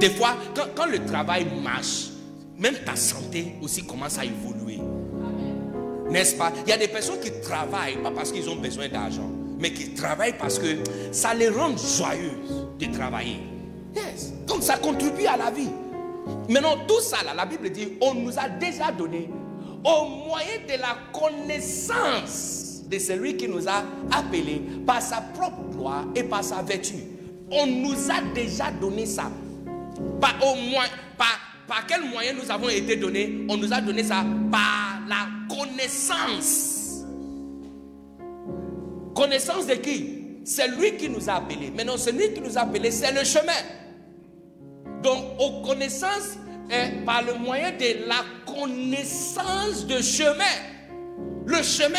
Des fois, quand le travail marche, même ta santé aussi commence à évoluer. N'est-ce pas? Il y a des personnes qui travaillent pas parce qu'ils ont besoin d'argent, mais qui travaillent parce que ça les rend joyeuses de travailler. Yes. Donc ça contribue à la vie. Maintenant, tout ça, là, la Bible dit, on nous a déjà donné au moyen de la connaissance de celui qui nous a appelés par sa propre gloire et par sa vertu. On nous a déjà donné ça. Par, au moins, par, par quel moyen nous avons été donnés On nous a donné ça? Par la connaissance. Connaissance de qui? C'est lui qui nous a appelés. Maintenant, celui qui nous a appelés, c'est le chemin. Donc, aux connaissances, est par le moyen de la connaissance de chemin. Le chemin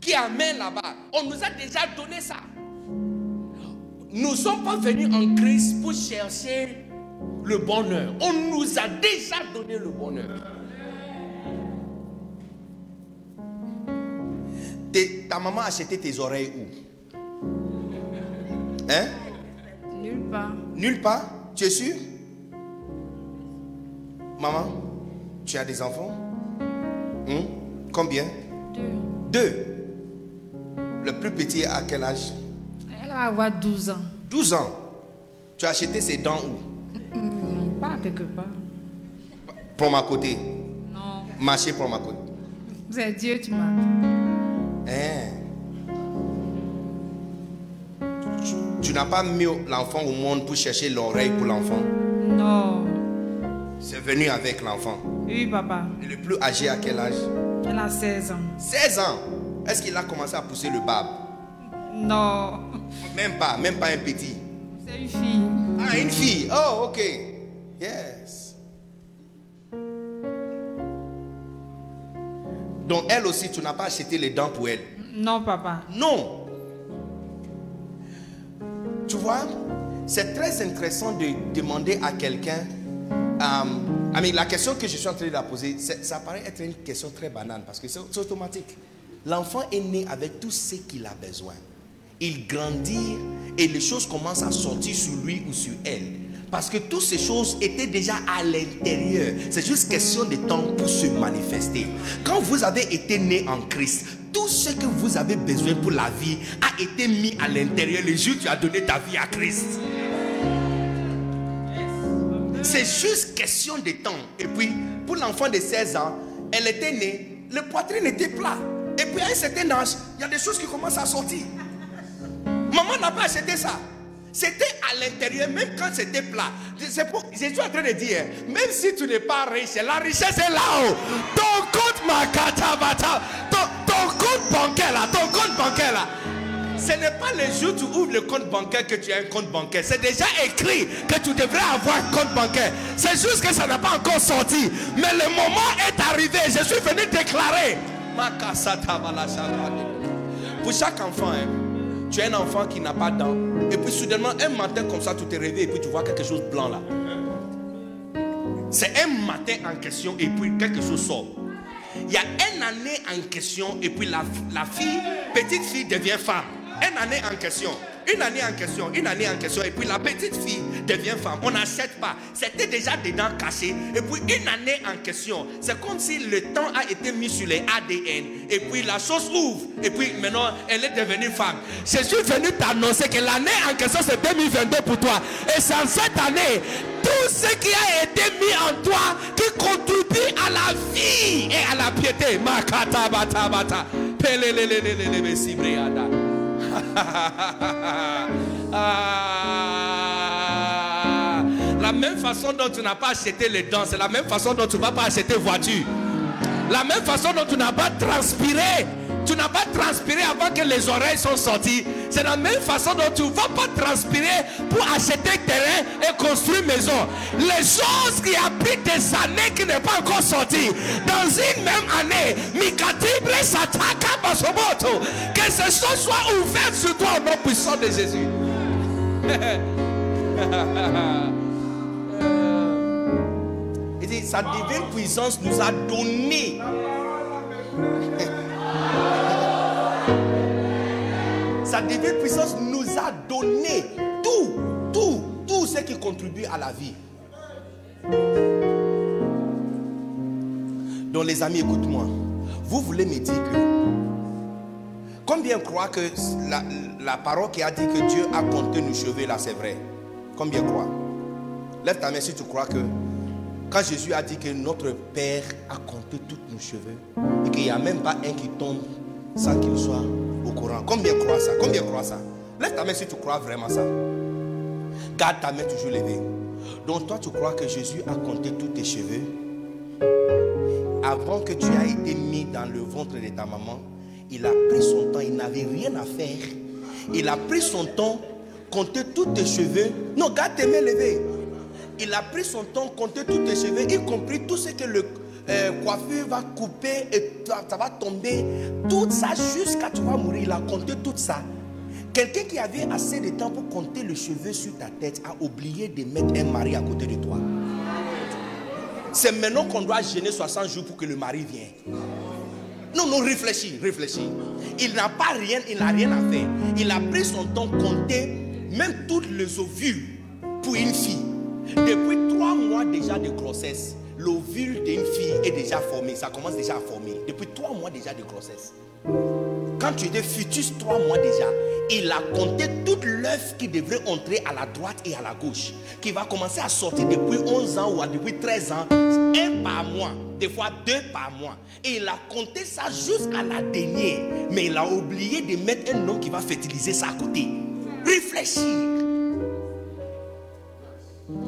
qui amène là-bas. On nous a déjà donné ça. Nous ne sommes pas venus en Christ pour chercher le bonheur. On nous a déjà donné le bonheur. Ta maman a acheté tes oreilles où? Hein? Nulle part. Nulle part? Tu es sûr? Maman, tu as des enfants? Hmm? Combien? Deux. Deux. Le plus petit à quel âge? Elle va avoir 12 ans. 12 ans. Tu as acheté ses dents où? Pas quelque part. Pour ma côté Non. Marcher pour ma côté. C'est Dieu, tu m'as. Hein? Tu, tu n'as pas mis l'enfant au monde pour chercher l'oreille pour l'enfant Non. C'est venu avec l'enfant. Oui, papa. Et le plus âgé à quel âge? Elle a 16 ans. 16 ans. Est-ce qu'il a commencé à pousser le barbe Non. Même pas, même pas un petit. C'est une fille. Ah, une fille. Oh, ok. Yes. Donc elle aussi, tu n'as pas acheté les dents pour elle. Non, papa. Non. Tu vois, c'est très intéressant de demander à quelqu'un euh, la question que je suis en train de la poser, ça paraît être une question très banale parce que c'est automatique. L'enfant est né avec tout ce qu'il a besoin. Il grandit et les choses commencent à sortir sur lui ou sur elle. Parce que toutes ces choses étaient déjà à l'intérieur. C'est juste question de temps pour se manifester. Quand vous avez été né en Christ, tout ce que vous avez besoin pour la vie a été mis à l'intérieur le jour où tu as donné ta vie à Christ. C'est juste question de temps. Et puis, pour l'enfant de 16 ans, elle était née, le poitrine était plat. Et puis, à un certain âge, il y a des choses qui commencent à sortir. Maman n'a pas acheté ça. C'était à l'intérieur, même quand c'était plat. C'est je suis en train de dire, même si tu n'es pas riche, la richesse est là-haut. Ton compte ton, ton compte bancaire là, ton compte bancaire là. Ce n'est pas le jour où tu ouvres le compte bancaire que tu as un compte bancaire. C'est déjà écrit que tu devrais avoir un compte bancaire. C'est juste que ça n'a pas encore sorti. Mais le moment est arrivé. Je suis venu déclarer. Pour chaque enfant, hein, tu as un enfant qui n'a pas de dents. Et puis soudainement, un matin comme ça, tu te réveilles et puis tu vois quelque chose blanc là. C'est un matin en question et puis quelque chose sort. Il y a une année en question et puis la, la fille, petite fille devient femme une année en question, une année en question, une année en question, et puis la petite fille devient femme. On n'achète pas. C'était déjà des dents cachées. Et puis une année en question, c'est comme si le temps a été mis sur les ADN. Et puis la chose ouvre. Et puis maintenant, elle est devenue femme. Je suis venu t'annoncer que l'année en question, c'est 2022 pour toi. Et c'est cette année, tout ce qui a été mis en toi qui contribue à la vie et à la piété. Makata bata bata. [laughs] La même même façon dont tu n'as pas acheté les dents, c'est la même façon dont tu ne vas pas acheter voiture. La même façon dont tu n'as pas transpiré, tu n'as pas transpiré avant que les oreilles sont sorties. C'est la même façon dont tu ne vas pas transpirer pour acheter terrain et construire maison. Les choses qui pris des années qui n'est pas encore sorti. Dans une même année, Mikatibre s'attaque à. Que ce choses soit ouvert sur toi au nom puissant de Jésus. [laughs] Il dit, sa divine puissance nous a donné. [laughs] Sa divine puissance nous a donné tout, tout, tout ce qui contribue à la vie. Donc les amis, écoute-moi. Vous voulez me dire que combien croient que la, parole qui a dit que Dieu a compté nos cheveux là, c'est vrai Combien croient Lève ta main si tu crois que quand Jésus a dit que notre Père a compté tous nos cheveux et qu'il n'y a même pas un qui tombe sans qu'il soit au courant. Combien croient ça? Combien croient ça? Lève ta main si tu crois vraiment ça. Garde ta main toujours levée. Donc toi tu crois que Jésus a compté tous tes cheveux? Avant que tu aies été mis dans le ventre de ta maman. Il a pris son temps, il n'avait rien à faire. Il a pris son temps, compté tous tes cheveux. Non, garde tes mains levées. Il a pris son temps, compté tous tes cheveux, y compris tout ce que le euh, coiffeur va couper et ça, va tomber. Tout ça jusqu'à tu vas mourir. Il a compté tout ça. Quelqu'un qui avait assez de temps pour compter le cheveu sur ta tête a oublié de mettre un mari à côté de toi. C'est maintenant qu'on doit gêner 60 jours pour que le mari vienne. Non, non, réfléchis, réfléchis. Il n'a pas rien, il n'a rien à faire. Il a pris son temps compter même toutes les ovules pour une fille. Depuis trois mois déjà de grossesse, l'ovule d'une fille est déjà formé. Ça commence déjà à former. Depuis trois mois déjà de grossesse. Quand tu étais fœtus trois mois déjà, il a compté toute l'œuf qui devrait entrer à la droite et à la gauche, qui va commencer à sortir depuis 11 ans ou depuis 13 ans, un par mois, des fois deux par mois. Et il a compté ça jusqu'à la dernière. Mais il a oublié de mettre un homme qui va fertiliser ça à côté. Réfléchir.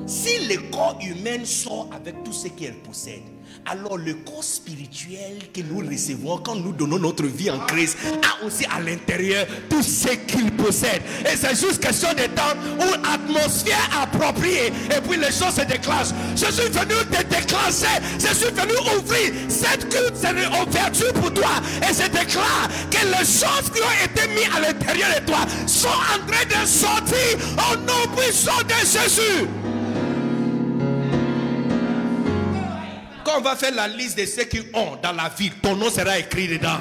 Si le corps humain sort avec tout ce qu'elle possède, alors le corps spirituel que nous recevons quand nous donnons notre vie en Christ a aussi à l'intérieur tout ce qu'il possède. Et c'est juste question de temps où atmosphère appropriée et puis les choses se déclenchent. Je suis venu te déclencher, je suis venu ouvrir cette culte, cette ouverture pour toi. Et je déclare que les choses qui ont été mises à l'intérieur de toi sont en train de sortir au nom puissant de Jésus. Quand on va faire la liste de ceux qui ont dans la vie, ton nom sera écrit dedans.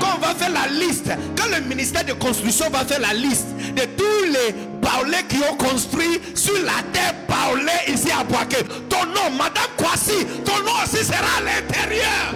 Quand on va faire la liste, quand le ministère de construction va faire la liste de tous les baoulés qui ont construit sur la terre baoulée ici à Boaké, ton nom, Madame Kwasi, ton nom aussi sera à l'intérieur.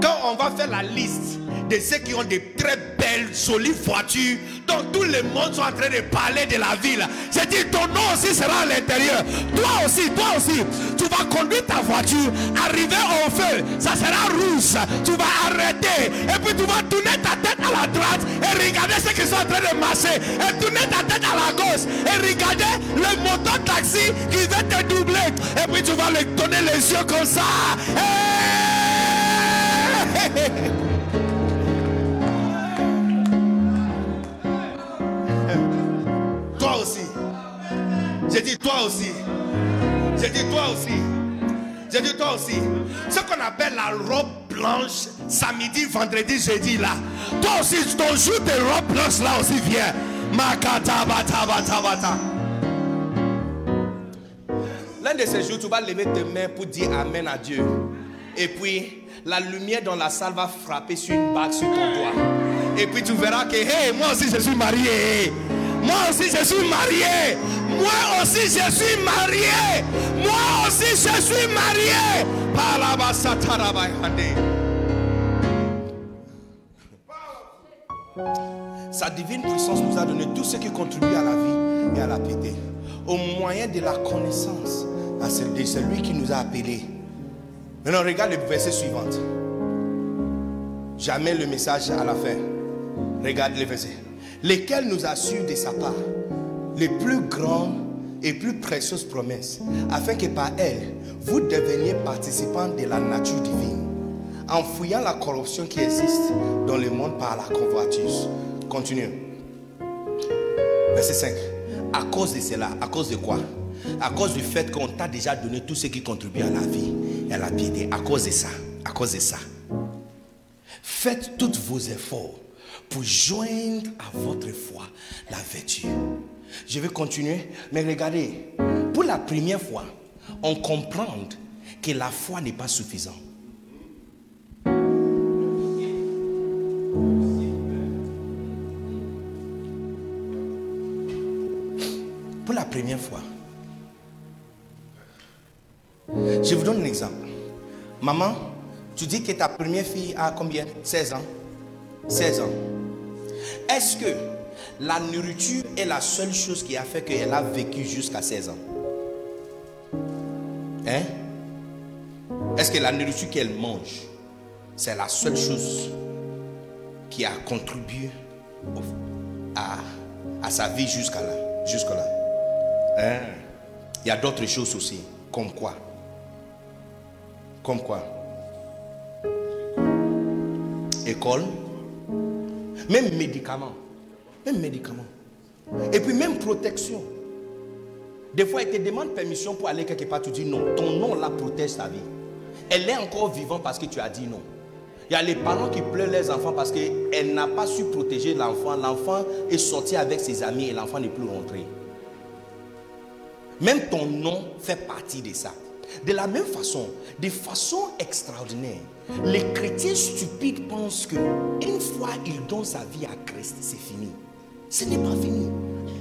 Quand on va faire la liste de ceux qui ont de très belles, jolies voitures, dont tout le monde sont en train de parler de la ville, j'ai dit ton nom aussi sera à l'intérieur. Toi aussi, toi aussi, tu vas conduire ta voiture, arriver au feu, ça sera rouge. Tu vas arrêter et puis tu vas tourner ta tête à la droite et regarder ceux qui sont en train de marcher et tourner ta tête à la gauche et regarder le moto taxi qui va te doubler et puis tu vas lui donner les yeux comme ça. [laughs] Toi aussi. J'ai dit toi aussi. J'ai dit toi aussi. J'ai dit toi aussi. Ce qu'on appelle la robe blanche, samedi, vendredi, jeudi là. Toi aussi, ton jour de robe blanche là aussi vient. L'un de ces jours, tu vas lever tes mains pour dire Amen à Dieu. Et puis, la lumière dans la salle va frapper sur une bague sur ton doigt. Et puis tu verras que, hey, moi aussi je suis marié. Moi aussi je suis marié. Moi aussi je suis marié. Moi aussi je suis marié. Sa divine puissance nous a donné tout ce qui contribue à la vie et à la piété. Au moyen de la connaissance de celui qui nous a appelés. Maintenant, regarde le verset suivant. Jamais le message à la fin. Regarde les versets. Lesquels nous assurent de sa part les plus grandes et plus précieuses promesses, afin que par elles, vous deveniez participants de la nature divine, en fouillant la corruption qui existe dans le monde par la convoitise. Continue. Verset 5. À cause de cela, à cause de quoi? À cause du fait qu'on t'a déjà donné tout ce qui contribue à la vie à la piété. À cause de ça. À cause de ça. Faites tous vos efforts pour joindre à votre foi la vertu. Je vais continuer, mais regardez, pour la première fois, on comprend que la foi n'est pas suffisante. Pour la première fois, je vous donne un exemple. Maman, tu dis que ta première fille a combien? 16 ans 16 ans. Est-ce que la nourriture est la seule chose qui a fait qu'elle a vécu jusqu'à 16 ans? Hein? Est-ce que la nourriture qu'elle mange, c'est la seule chose qui a contribué à, sa vie jusqu'à là, là hein? Il y a d'autres choses aussi, comme quoi Comme quoi? École, même médicaments. Même médicaments. Et puis même protection. Des fois, elle te demande permission pour aller quelque part. Tu dis non. Ton nom là protège ta vie. Elle est encore vivante parce que tu as dit non. Il y a les parents qui pleurent les enfants parce qu'elle n'a pas su protéger l'enfant. L'enfant est sorti avec ses amis et l'enfant n'est plus rentré. Même ton nom fait partie de ça. De la même façon, de façon extraordinaire, les chrétiens stupides pensent que une fois ils donnent sa vie à Christ, c'est fini. Ce n'est pas fini.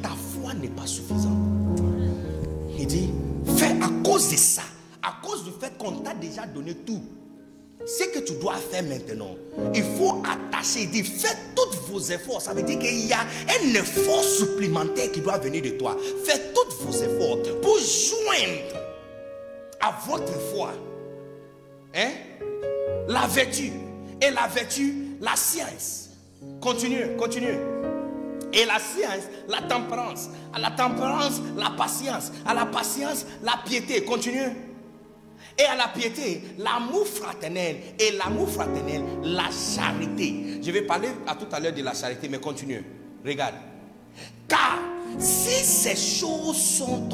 Ta foi n'est pas suffisante. Il dit, fais à cause de ça, à cause du fait qu'on t'a déjà donné tout. Ce que tu dois faire maintenant, il faut attacher, il dit, faites tous vos efforts. Ça veut dire qu'il y a un effort supplémentaire qui doit venir de toi. Faites tous vos efforts pour joindre à votre foi. Hein? La vertu. Et la vertu, la science. Continue, continue. Et la science, la tempérance. À la tempérance, la patience. À la patience, la piété. Continue. Et à la piété, l'amour fraternel. Et l'amour fraternel, la charité. Je vais parler à tout à l'heure de la charité, mais continue. Regarde. Car si ces choses sont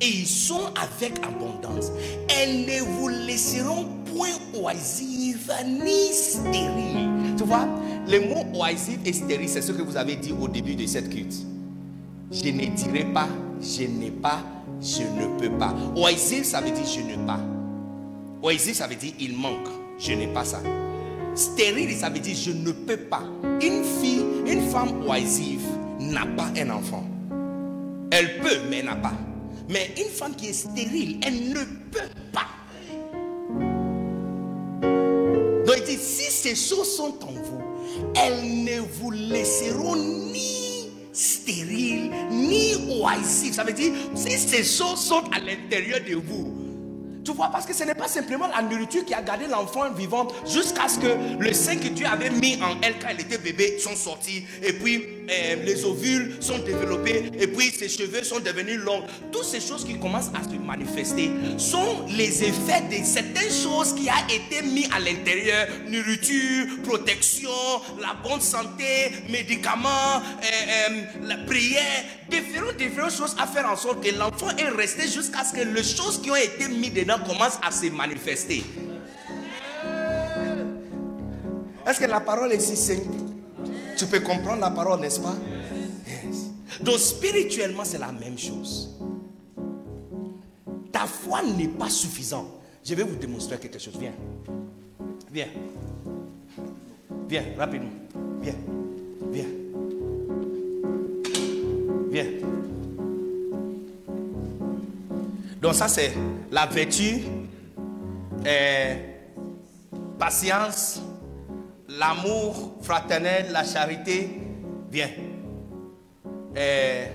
et ils sont avec abondance. Elles ne vous laisseront point oisifs ni stériles. Tu vois, le mot oisif et stérile, c'est ce que vous avez dit au début de cette culte. Je ne dirai pas, je n'ai pas, je ne peux pas. Oisif, ça veut dire je n'ai pas. Oisif, ça veut dire il manque, je n'ai pas ça. Stérile, ça veut dire je ne peux pas. Une fille, une femme oisive n'a pas un enfant. Elle peut, mais n'a pas. Mais une femme qui est stérile, elle ne peut pas. Donc il dit, si ces choses sont en vous, elles ne vous laisseront ni stériles, ni oisifs. Ça veut dire, si ces choses sont à l'intérieur de vous, tu vois, parce que ce n'est pas simplement la nourriture qui a gardé l'enfant vivant jusqu'à ce que le sein que Dieu avait mis en elle quand elle était bébé sont sortis. Et puis euh, les ovules sont développés. Et puis ses cheveux sont devenus longs. Toutes ces choses qui commencent à se manifester sont les effets de certaines choses qui a été mis à l'intérieur. Nourriture, protection, la bonne santé, médicaments, euh, euh, la prière. Différentes, différentes choses à faire en sorte que l'enfant est resté jusqu'à ce que les choses qui ont été mises dedans commencent à se manifester. Est-ce que la parole est Tu peux comprendre la parole, n'est-ce pas? Yes. Donc spirituellement, c'est la même chose. Ta foi n'est pas suffisante. Je vais vous démontrer quelque chose. Viens. Viens. Viens, rapidement. Viens. Viens. Viens. Donc ça c'est la vertu, euh, patience, l'amour fraternel, la charité. Viens. Euh,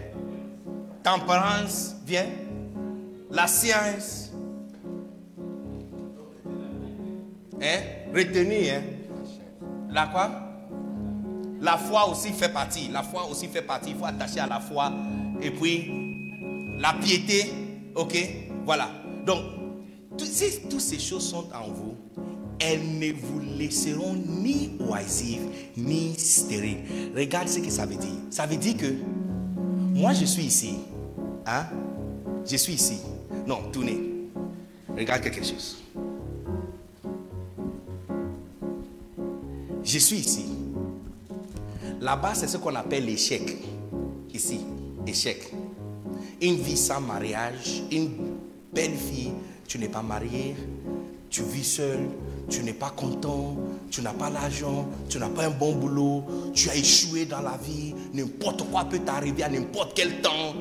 tempérance, viens. La science. Hein? Hein? La quoi? La foi aussi fait partie. La foi aussi fait partie. Il faut attacher à la foi. Et puis, la piété. Ok? Voilà. Donc, si toutes ces choses sont en vous, elles ne vous laisseront ni oisives, ni stériles. Regarde ce que ça veut dire. Ça veut dire que moi, je suis ici. Hein? Je suis ici. Non, tournez. Regarde quelque chose. Je suis ici. Là-bas, c'est ce qu'on appelle l'échec. Ici, échec. Une vie sans mariage, une belle fille, tu n'es pas marié, tu vis seul, tu n'es pas content, tu n'as pas l'argent, tu n'as pas un bon boulot, tu as échoué dans la vie, n'importe quoi peut t'arriver à n'importe quel temps,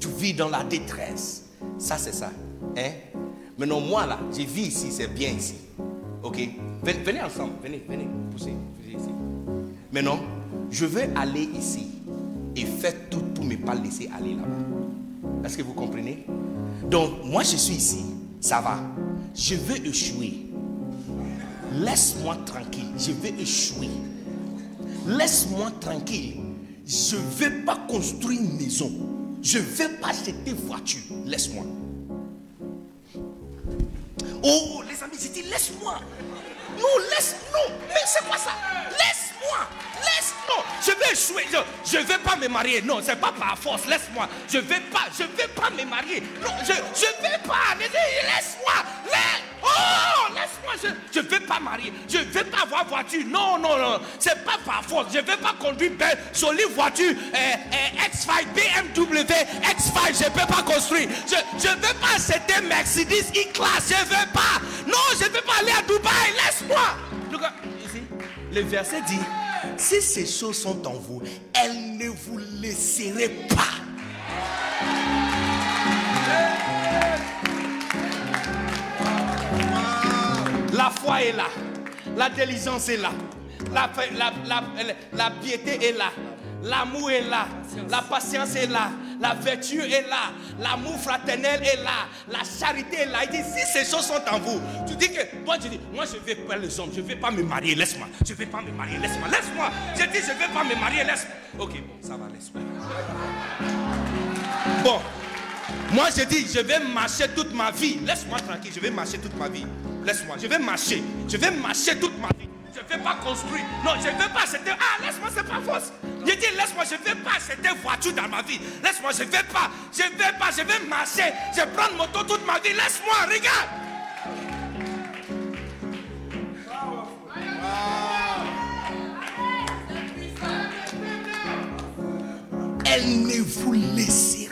tu vis dans la détresse. Ça, c'est ça. Hein? Maintenant, moi, là, je vis ici, c'est bien ici. Ok? Venez, ensemble, venez, venez, poussez, poussez ici. Maintenant, je veux aller ici et faire tout pour ne pas laisser aller là-bas. Est-ce que vous comprenez? Donc, moi, je suis ici, ça va. Je veux échouer. Laisse-moi tranquille, je vais échouer. Laisse-moi tranquille. Je ne vais pas construire une maison. Je ne vais pas acheter voiture. Laisse-moi. Oh, les amis, j'ai dit laisse-moi. Non, laisse, non. Mais c'est quoi ça? Laisse-moi. Laisse, moi Je vais échouer. Je ne vais pas me marier. Non, c'est pas par force. Laisse-moi. Je vais pas, je vais pas me marier. Non, je ne vais pas. Laisse-moi. Laisse. Oh, laisse-moi. Je ne vais pas marier. Je vais pas avoir voiture. Non, non, non. C'est pas par force. Je vais pas conduire belle, jolie voiture. X5, BMW, X5. Je peux pas construire. Je ne vais pas acheter Mercedes E-Class. Je ne veux pas. Non, je ne vais pas aller à Dubaï. Laisse-moi. Le verset dit si ces choses sont en vous, elles ne vous laisseront pas. La foi est là. La diligence est là. La, la piété est là. L'amour est là. La patience est là. La vertu est là. L'amour fraternel est là. La charité est là. Il dit, si ces choses sont en vous, tu dis que, moi je dis, moi je vais pas les hommes, je ne vais pas me marier, laisse-moi. Je ne vais pas me marier, laisse-moi, laisse-moi. Je dis, je ne vais pas me marier, laisse-moi. Ok, bon, ça va, laisse-moi. Bon, moi je dis, je vais marcher toute ma vie. Laisse-moi tranquille, je vais marcher toute ma vie. Laisse-moi, je vais marcher. Je vais marcher toute ma vie. Je ne vais pas construire. Non, je ne vais pas acheter. Ah, laisse-moi, c'est pas fausse. Je dis, laisse-moi, je ne vais pas acheter voiture dans ma vie. Laisse-moi, je ne vais pas. Je ne vais pas, je vais marcher. Je vais prendre moto toute ma vie. Laisse-moi, regarde. Elle ne vous laissera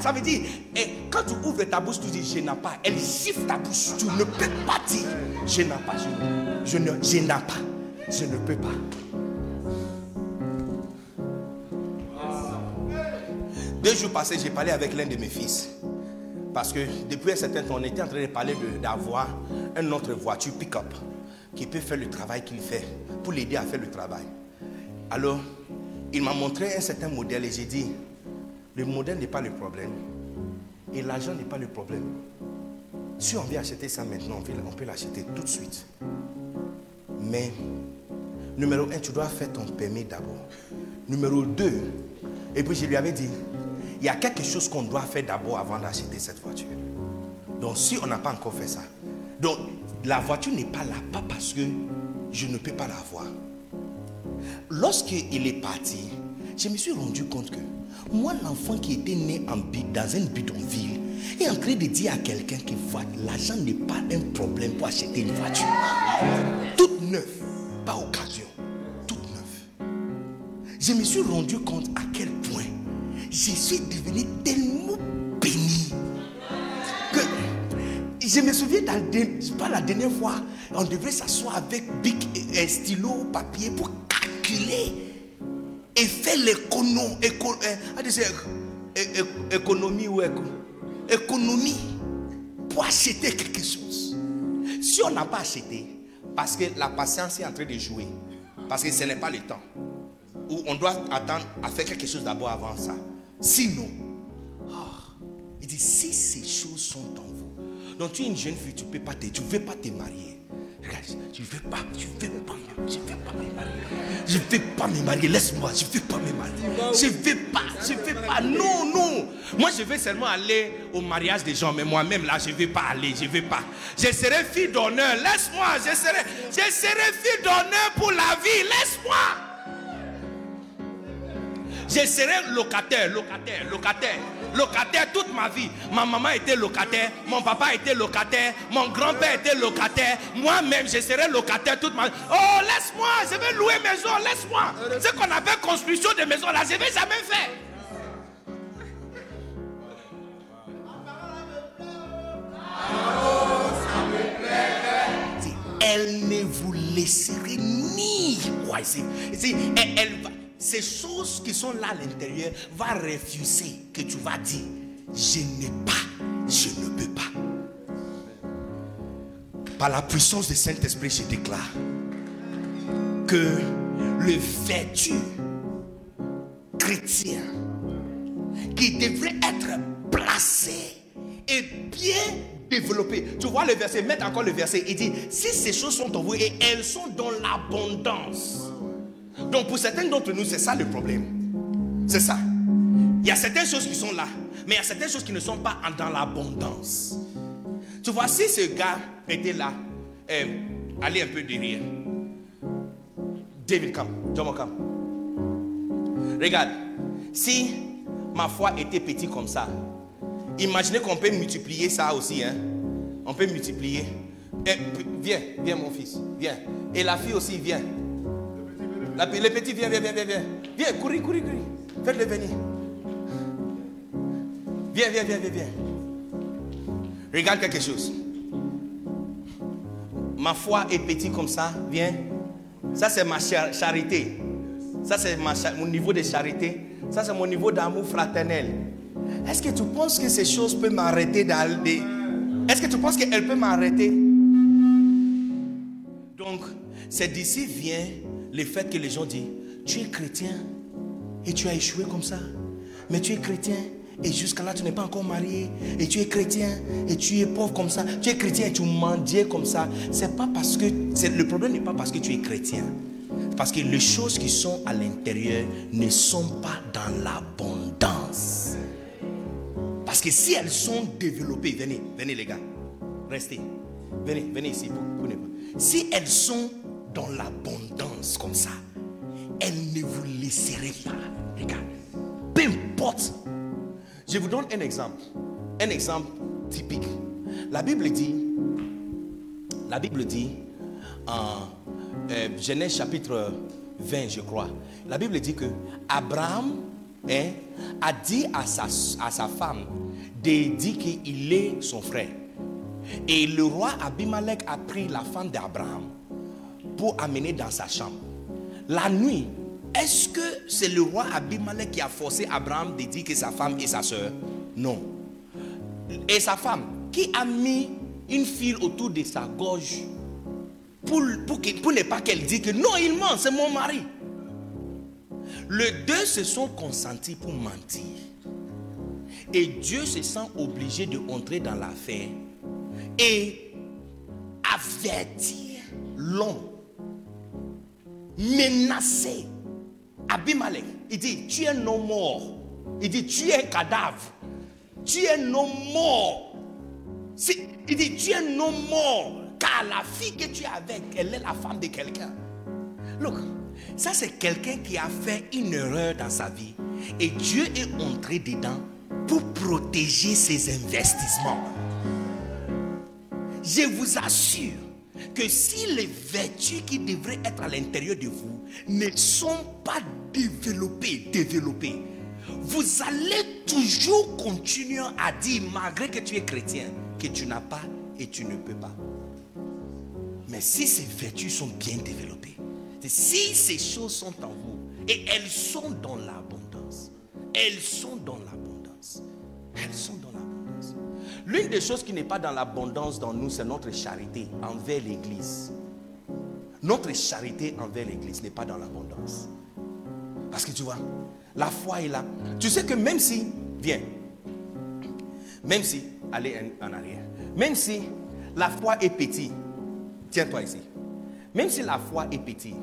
ça veut dire, et quand tu ouvres ta bouche, tu dis, je n'ai pas. Elle siffle ta bouche. Tu ne peux pas dire, je n'ai pas. Je, je n'ai pas. Je ne peux pas. Deux jours passés, j'ai parlé avec l'un de mes fils. Parce que depuis un certain temps, on était en train de parler d'avoir une autre voiture pick-up qui peut faire le travail qu'il fait pour l'aider à faire le travail. Alors, il m'a montré un certain modèle et j'ai dit, le modèle n'est pas le problème et l'argent n'est pas le problème. Si on veut acheter ça maintenant, on peut l'acheter tout de suite. Mais, numéro un, tu dois faire ton permis d'abord. Numéro deux, et puis je lui avais dit, il y a quelque chose qu'on doit faire d'abord avant d'acheter cette voiture. Donc si on n'a pas encore fait ça, donc la voiture n'est pas là, pas parce que je ne peux pas l'avoir. Lorsqu'il est parti, je me suis rendu compte que moi, l'enfant qui était né en, dans un bidonville, est en train de dire à quelqu'un que l'argent n'est pas un problème pour acheter une voiture. Toute neuve, pas occasion, toute neuve. Je me suis rendu compte à quel point je suis devenu tellement béni que je me souviens, pas la dernière fois, on devait s'asseoir avec bic et stylo, papier pour calculer et faire l'économie, éco, économie ou économie pour acheter quelque chose. Si on n'a pas acheté, parce que la patience est en train de jouer, parce que ce n'est pas le temps, où on doit attendre à faire quelque chose d'abord avant ça. Sinon, oh, il dit si ces choses sont en vous, donc tu es une jeune fille, tu ne peux pas te, tu veux pas te marier. Je ne veux pas, je ne veux pas, je ne veux pas me marier. Je ne veux pas me marier, laisse-moi, je ne veux pas me marier. Je ne veux pas, je ne veux pas, non, non. Moi, je veux seulement aller au mariage des gens, mais moi-même, là, je ne veux pas aller, je ne veux pas. Je serai fille d'honneur, laisse-moi, je serai, je serai fille d'honneur pour la vie, laisse-moi. Je serai locataire, locataire, locataire, locataire toute ma vie. Ma maman était locataire, mon papa était locataire, mon grand-père était locataire. Moi-même, je serai locataire toute ma vie. Oh, laisse-moi, je vais louer maison, laisse-moi. Ce qu'on appelle construction de maison, là, je ne vais jamais faire. Elle ne vous laisserait ni. Va- ces choses qui sont là à l'intérieur va refuser que tu vas dire je n'ai pas, je ne peux pas. Par la puissance du Saint-Esprit, je déclare que le vertu chrétien qui devrait être placé et bien développé. Tu vois le verset, mets encore le verset. Il dit, si ces choses sont en vous et elles sont dans l'abondance. Donc pour certains d'entre nous, c'est ça le problème. C'est ça. Il y a certaines choses qui sont là, mais il y a certaines choses qui ne sont pas dans l'abondance. Tu vois, si ce gars était là, euh, allez un peu derrière. David, come. Jomo, come. Regarde, si ma foi était petite comme ça, imaginez qu'on peut multiplier ça aussi. Hein? On peut multiplier. Eh, viens, viens mon fils, viens. Et la fille aussi, viens. La, le petit, viens, viens, viens, viens, viens. Viens, courir, courir, courir. Faites-le venir. Viens, viens, viens, viens, viens. Regarde quelque chose. Ma foi est petite comme ça, viens. Ça, c'est ma char- charité. Ça, c'est mon niveau de charité. Ça, c'est mon niveau d'amour fraternel. Est-ce que tu penses que ces choses peuvent m'arrêter d'aller Est-ce que tu penses qu'elles peuvent m'arrêter? Donc, c'est d'ici vient le fait que les gens disent Tu es chrétien et tu as échoué comme ça. Mais tu es chrétien et jusqu'à là tu n'es pas encore marié. Et tu es chrétien et tu es pauvre comme ça. Tu es chrétien et tu mendies comme ça. C'est pas parce que. Le problème n'est pas parce que tu es chrétien. Parce que les choses qui sont à l'intérieur ne sont pas dans l'abondance. Parce que si elles sont développées, venez, venez les gars, restez. Venez, venez ici. pour- pour pas- Si elles sont dans l'abondance comme ça, elles ne vous laisseraient pas. Regarde, peu importe. Je vous donne un exemple. Un exemple typique. La Bible dit, la Bible dit en euh, Genèse chapitre 20, je crois. La Bible dit que Abraham hein, a dit à sa, à sa femme de dire qu'il est son frère. Et le roi Abimelech a pris la femme d'Abraham pour amener dans sa chambre. La nuit, est-ce que c'est le roi Abimelech qui a forcé Abraham de dire que sa femme est sa soeur Non. Et sa femme, qui a mis une file autour de sa gorge pour, pour, pour ne pas qu'elle dise que non, il ment, c'est mon mari. Les deux se sont consentis pour mentir. Et Dieu se sent obligé de entrer dans l'affaire et avertir l'homme, menacer Abimelech. Il dit, tu es homme mort. Il dit, tu es cadavre. Tu es homme mort. Il dit, tu es homme mort. Car la fille que tu es avec, elle est la femme de quelqu'un. Look, ça c'est quelqu'un qui a fait une erreur dans sa vie. Et Dieu est entré dedans pour protéger ses investissements. Je vous assure que si les vertus qui devraient être à l'intérieur de vous ne sont pas développées, développées, vous allez toujours continuer à dire, malgré que tu es chrétien, que tu n'as pas et tu ne peux pas. Mais si ces vertus sont bien développées, si ces choses sont en vous et elles sont dans l'abondance, elles sont dans l'abondance, elles sont dans. L'une des choses qui n'est pas dans l'abondance dans nous, c'est notre charité envers l'Église. Notre charité envers l'Église n'est pas dans l'abondance. Parce que tu vois, la foi est là. Tu sais que même si, viens, même si, allez en, arrière, même si la foi est petite, tiens-toi ici. Même si la foi est petite,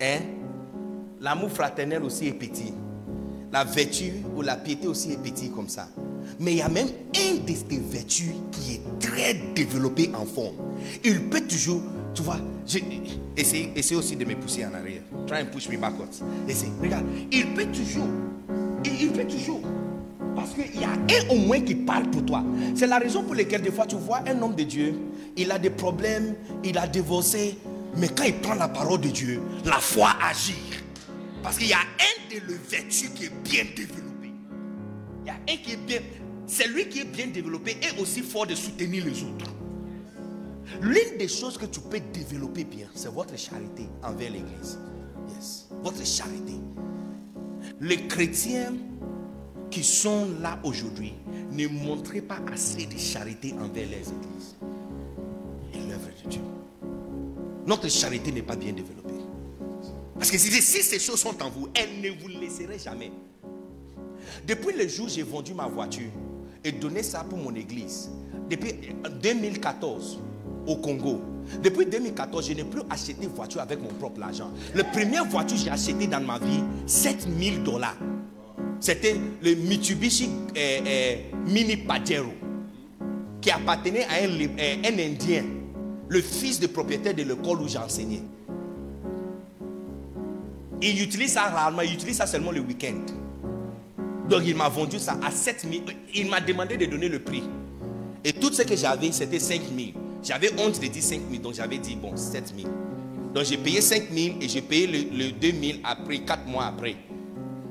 hein, l'amour fraternel aussi est petit. La vertu ou la piété aussi est petit comme ça. Mais il y a même un de ces vertus qui est très développé en forme. Il peut toujours, tu vois, essaye, aussi de me pousser en arrière. Try and push me backwards. Essaye, regarde, il peut toujours, il, il peut toujours. Parce qu'il y a un au moins qui parle pour toi. C'est la raison pour laquelle des fois tu vois un homme de Dieu, il a des problèmes, il a divorcé, mais quand il prend la parole de Dieu, la foi agit. Parce qu'il y a un de le vertus qui est bien développé. Il y a un qui est bien. Celui qui est bien développé est aussi fort de soutenir les autres. L'une des choses que tu peux développer bien, c'est votre charité envers l'Église. Yes. Votre charité. Les chrétiens qui sont là aujourd'hui ne montrent pas assez de charité envers les églises et l'œuvre de Dieu. Notre charité n'est pas bien développée. Parce que si, ces choses sont en vous, elles ne vous laisseront jamais. Depuis le jour où j'ai vendu ma voiture et donné ça pour mon église, depuis 2014 au Congo, depuis 2014, je n'ai plus acheté voiture avec mon propre argent. La première voiture que j'ai achetée dans ma vie, 7000 dollars. C'était le Mitsubishi euh, euh, Mini Pajero qui appartenait à un, euh, un Indien, le fils du propriétaire de l'école où j'ai enseigné. Il utilise ça rarement, il utilise ça seulement le week-end. Donc il m'a vendu ça à 7 000. Il m'a demandé de donner le prix. Et tout ce que j'avais, c'était 5 000. J'avais honte de dire 5 000, donc j'avais dit, bon, 7 000. Donc j'ai payé 5 000 et j'ai payé le, le 2 000 après, 4 mois après.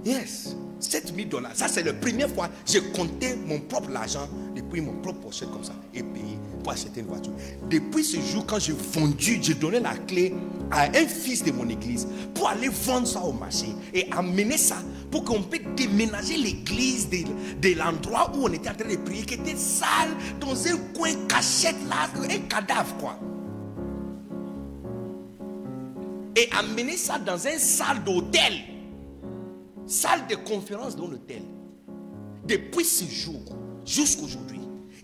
Yes. 7000 dollars. Ça, c'est la première fois que j'ai compté mon propre argent depuis mon propre pochette comme ça et payé acheter une voiture. Depuis ce jour, quand j'ai vendu, j'ai donné la clé à un fils de mon église pour aller vendre ça au marché et amener ça pour qu'on puisse déménager l'église de, l'endroit où on était en train de prier, qui était sale, dans un coin cachette là, un cadavre quoi. Et amener ça dans un salle d'hôtel salle de conférence dans l'hôtel. Depuis ce jour jusqu'à aujourd'hui,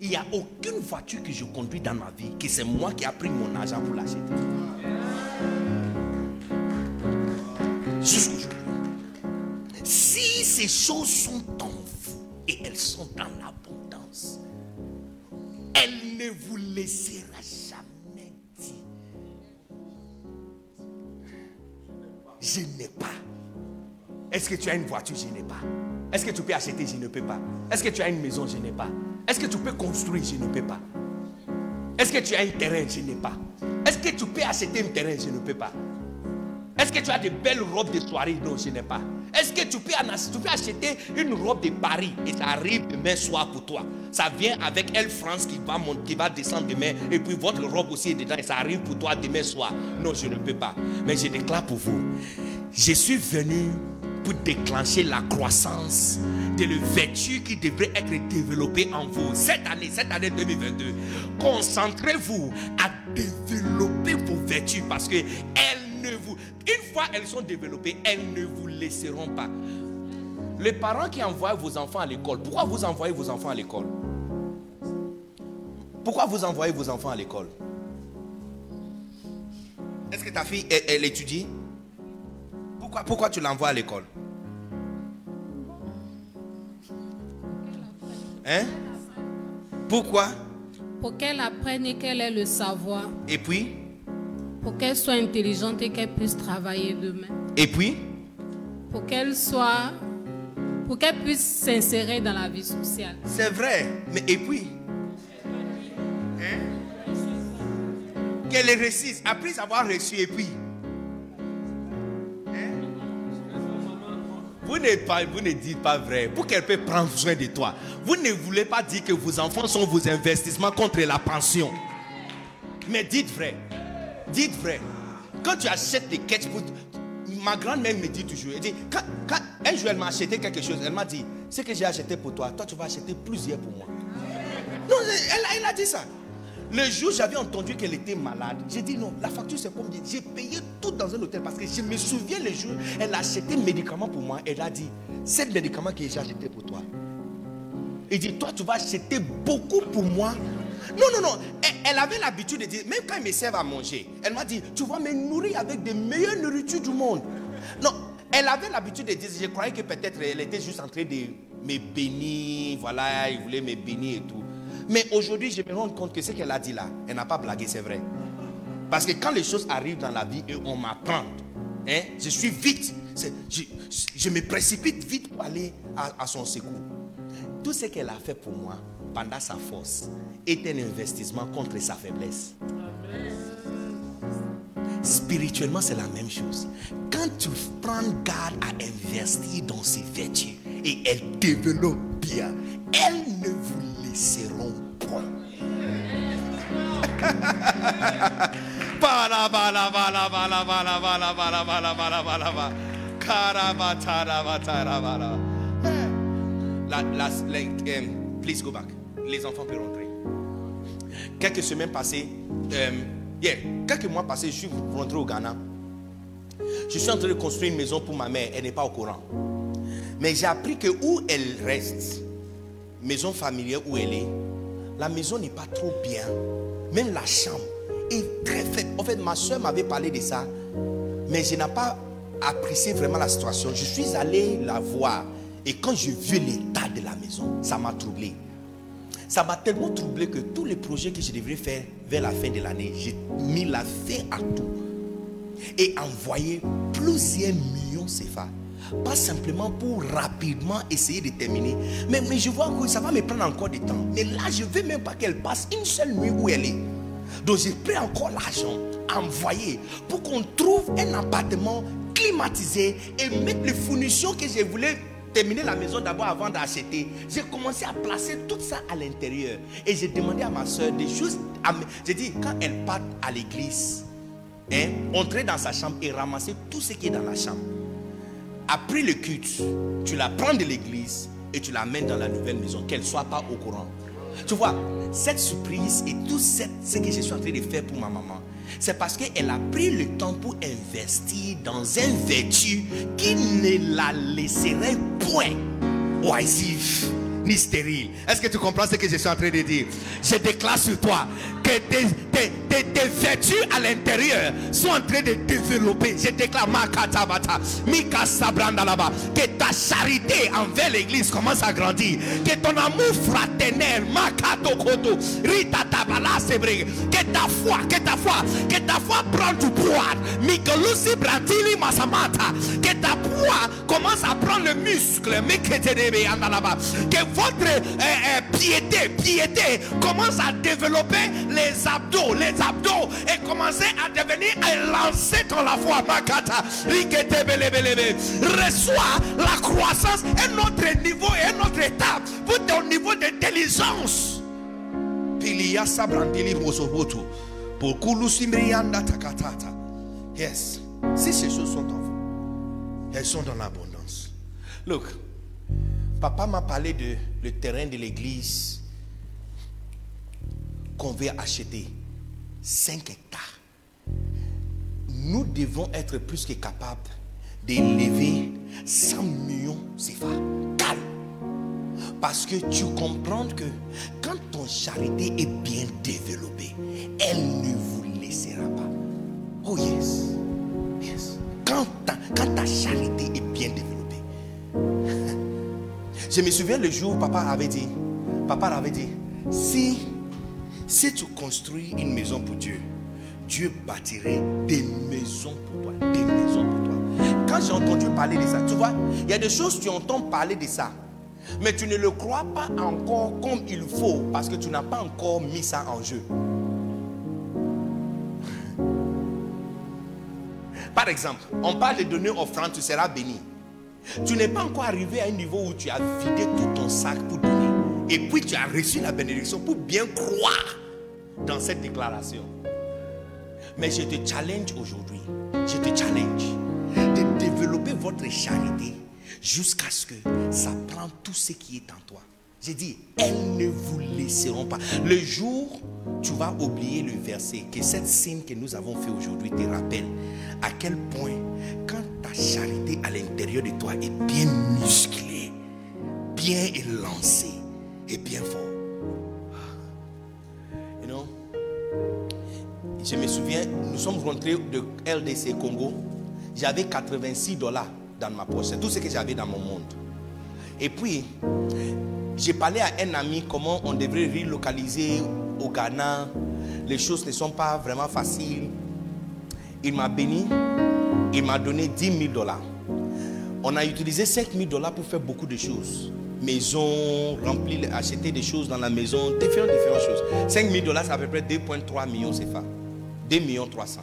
il n'y a aucune voiture que je conduis dans ma vie que c'est moi qui ai pris mon argent pour l'acheter. Si ces choses sont en vous et elles sont dans l'abondance, elles ne vous laissera jamais dire. Je n'ai pas. Est-ce que tu as une voiture Je n'ai pas? Est-ce que tu peux acheter Je ne peux pas? Est-ce que tu as une maison Je n'ai pas? Est-ce que tu peux construire Je ne peux pas? Est-ce que tu as un terrain Je n'ai pas? Est-ce que tu peux acheter un terrain Je ne peux pas? Est-ce que tu as de belles robes de soirée? Non, je n'ai pas. Est-ce que tu peux, acheter une robe de Paris et ça arrive demain soir pour toi? Ça vient avec Elle France qui va, monter, qui va descendre demain et puis votre robe aussi est dedans et ça arrive pour toi demain soir. Non, je ne peux pas. Mais je déclare pour vous, je suis venu pour déclencher la croissance de le vertu qui devrait être développé en vous cette année, cette année 2022. Concentrez-vous à développer vos vertus parce que elles ne vous, une fois elles sont développées, elles ne vous laisseront pas. Les parents qui envoient vos enfants à l'école, pourquoi vous envoyez vos enfants à l'école? Pourquoi vous envoyez vos enfants à l'école? Est-ce que ta fille, elle étudie? Pourquoi, tu l'envoies à l'école? Hein? Pourquoi? Pour qu'elle apprenne et qu'elle ait le savoir. Et puis? Pour qu'elle soit intelligente et qu'elle puisse travailler demain. Et puis? Pour qu'elle soit. Pour qu'elle puisse s'insérer dans la vie sociale. C'est vrai, mais et puis? Hein? Qu'elle réussisse, après avoir reçu, et puis? Vous ne, dites pas vrai. Pour qu'elle puisse prendre soin de toi. Vous ne voulez pas dire que vos enfants sont vos investissements contre la pension. Mais dites vrai. Dites vrai. Quand tu achètes des ketchup, ma grand-mère me dit toujours, elle dit, quand, un jour elle m'a acheté quelque chose, elle m'a dit, ce que j'ai acheté pour toi, toi tu vas acheter plusieurs pour moi. Non, elle a dit ça. Le jour j'avais entendu qu'elle était malade, j'ai dit non, la facture c'est combien? J'ai payé tout dans un hôtel parce que je me souviens le jour, elle a acheté un médicament pour moi. Elle a dit, c'est le médicament que j'ai acheté pour toi. Il dit, toi tu vas acheter beaucoup pour moi Non, non, non. Elle, elle avait l'habitude de dire, même quand ils me servent à manger, elle m'a dit, tu vas me nourrir avec des meilleures nourritures du monde. Non, elle avait l'habitude de dire, je croyais que peut-être elle était juste en train de me bénir, voilà, il voulait me bénir et tout. Mais aujourd'hui, je me rends compte que ce qu'elle a dit là, elle n'a pas blagué, c'est vrai. Parce que quand les choses arrivent dans la vie et on m'apprend, hein, je suis vite, je, me précipite vite pour aller à, son secours. Tout ce qu'elle a fait pour moi pendant sa force est un investissement contre sa faiblesse. Spirituellement, c'est la même chose. Quand tu prends garde à investir dans ses vertus et elles développent bien, elles ne vous laisseront Please go back. Les enfants peuvent rentrer. Quelques semaines passées, euh, quelques mois passés, je suis rentré au Ghana. Je suis en train de construire une maison pour ma mère. Elle n'est pas au courant. Mais j'ai appris que où elle reste, maison familiale où elle est, la maison n'est pas trop bien. Même la chambre est très faible. En fait, ma soeur m'avait parlé de ça, mais je n'ai pas apprécié vraiment la situation. Je suis allé la voir et quand j'ai vu l'état de la maison, ça m'a troublé. Ça m'a tellement troublé que tous les projets que je devrais faire vers la fin de l'année, j'ai mis la fin à tout et envoyé plusieurs millions CFA. Pas simplement pour rapidement essayer de terminer. Mais, je vois que ça va me prendre encore du temps. Mais là, je ne veux même pas qu'elle passe une seule nuit où elle est. Donc j'ai pris encore l'argent envoyé pour qu'on trouve un appartement climatisé et mettre les fournitions que je voulais terminer la maison d'abord avant d'acheter. J'ai commencé à placer tout ça à l'intérieur. Et j'ai demandé à ma soeur de juste... J'ai dit, quand elle part à l'église, hein, entrer dans sa chambre et ramasser tout ce qui est dans la chambre. Après le culte, tu la prends de l'église et tu la mets dans la nouvelle maison, qu'elle ne soit pas au courant. Tu vois, cette surprise et tout ce que je suis en train de faire pour ma maman, c'est parce qu'elle a pris le temps pour investir dans un vertu qui ne la laisserait point oisif ni stérile. Est-ce que tu comprends ce que je suis en train de dire? Je déclare sur toi que tes, tes- tes- tes vertus à l'intérieur sont en train de développer. Je déclare Makatabata, Mika Sabranda là-bas, que ta charité envers l'église commence à grandir. Que ton amour fraternel, Makato Koto, Rita Tabala Sebre, que ta foi, que ta foi, que ta foi prend du poids. Mikelusi Brantili Masamata, que ta foi commence à prendre le muscle. Miketerebe Andalaba, que votre euh, euh, piété, piété commence à développer les abdos, les abdos et commencer à devenir un lancer dans la foi. Makata. Reçois la croissance, un autre niveau et un autre étape pour ton niveau d'intelligence. Yes. Si ces choses sont en vous, elles sont dans l'abondance. Look, papa m'a parlé de le terrain de l'église qu'on veut acheter. 5 hectares. Nous devons être plus que capables d'élever 100 millions CFA. Calme. Parce que tu comprends que quand ton charité est bien développée, elle ne vous laissera pas. Oh yes. Yes. Quand ta, quand ta charité est bien développée. Je me souviens le jour où papa avait dit, papa avait dit, si, si tu construis une maison pour Dieu, Dieu bâtirait des maisons pour toi, des maisons pour toi. Quand j'ai entendu parler de ça, tu vois, il y a des choses tu entends parler de ça, mais tu ne le crois pas encore comme il faut parce que tu n'as pas encore mis ça en jeu. Par exemple, on parle de donner offrande, tu seras béni. Tu n'es pas encore arrivé à un niveau où tu as vidé tout ton sac pour donner. Et puis tu as reçu la bénédiction pour bien croire dans cette déclaration. Mais je te challenge aujourd'hui, je te challenge de développer votre charité jusqu'à ce que ça prenne tout ce qui est en toi. J'ai dit, elles ne vous laisseront pas. Le jour, tu vas oublier le verset, que cette signe que nous avons fait aujourd'hui te rappelle à quel point, quand charité à l'intérieur de toi est bien musclée, bien élancée et bien fort, je me souviens, nous sommes rentrés de LDC Congo. J'avais 86 dollars dans ma poche. Tout ce que j'avais dans mon monde. Et puis, j'ai parlé à un ami comment on devrait relocaliser au Ghana. Les choses ne sont pas vraiment faciles. Il m'a béni. Il m'a donné 10 000 dollars. On a utilisé 5 000 dollars pour faire beaucoup de choses. Maison, remplir, acheter des choses dans la maison, différentes, différentes choses. 5 000 dollars, c'est à peu près 2,3 millions CFA. 2 millions 300.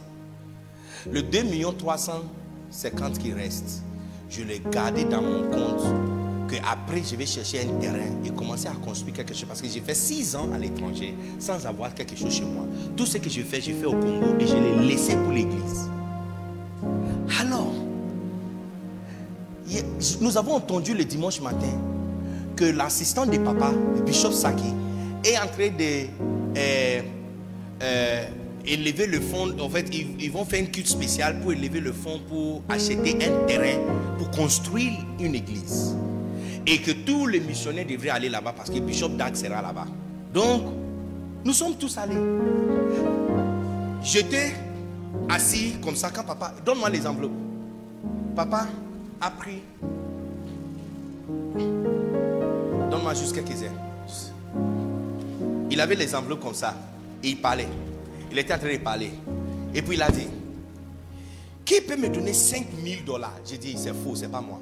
Le 2 millions 350 qui reste, je l'ai gardé dans mon compte. Que après, je vais chercher un terrain et commencer à construire quelque chose. Parce que j'ai fait 6 ans à l'étranger sans avoir quelque chose chez moi. Tout ce que je fais, je fais au Congo et je l'ai laissé pour l'église. Alors, nous avons entendu le dimanche matin que l'assistant de papa, le Bishop Saki, est en train de euh, euh, élever le fonds. En fait, ils, ils vont faire une culte spéciale pour élever le fonds pour acheter un terrain pour construire une église. Et que tous les missionnaires devraient aller là-bas parce que Bishop Dag sera là-bas. Donc, nous sommes tous allés. J'étais assis comme ça quand papa. Donne-moi les enveloppes. Papa a pris. Donne-moi juste quelques-uns. Il avait les enveloppes comme ça. Et il parlait. Il était en train de parler. Et puis il a dit Qui peut me donner 5000 dollars? J'ai dit C'est faux, c'est pas moi.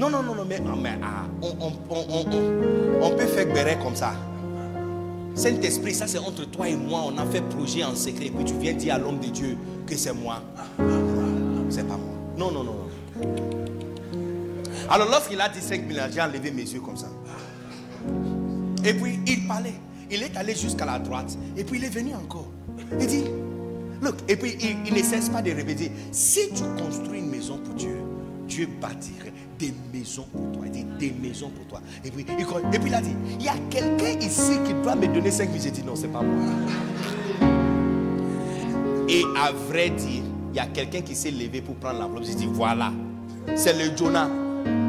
Non, non, non, non, mais, mais, ah, on, on- on- on- peut faire béret comme ça. Saint-Esprit, ça c'est entre toi et moi. On a fait projet en secret. Et puis tu viens dire à l'homme de Dieu que c'est moi. C'est pas moi. Non, non, non. non. Alors lorsqu'il a dit 5 000, j'ai enlevé mes yeux comme ça. Et puis il parlait. Il est allé jusqu'à la droite. Et puis il est venu encore. Il dit, look. Et puis il, il ne cesse pas de répéter. Si tu construis une maison pour Dieu, Dieu bâtirait des maisons pour toi. Il dit, des maisons pour toi. Et puis, il, a dit, il y a quelqu'un ici qui doit me donner 5 000. J'ai dit, non, c'est pas moi. Et à vrai dire, il y a quelqu'un qui s'est levé pour prendre l'enveloppe. J'ai dit, voilà. C'est le Jonah.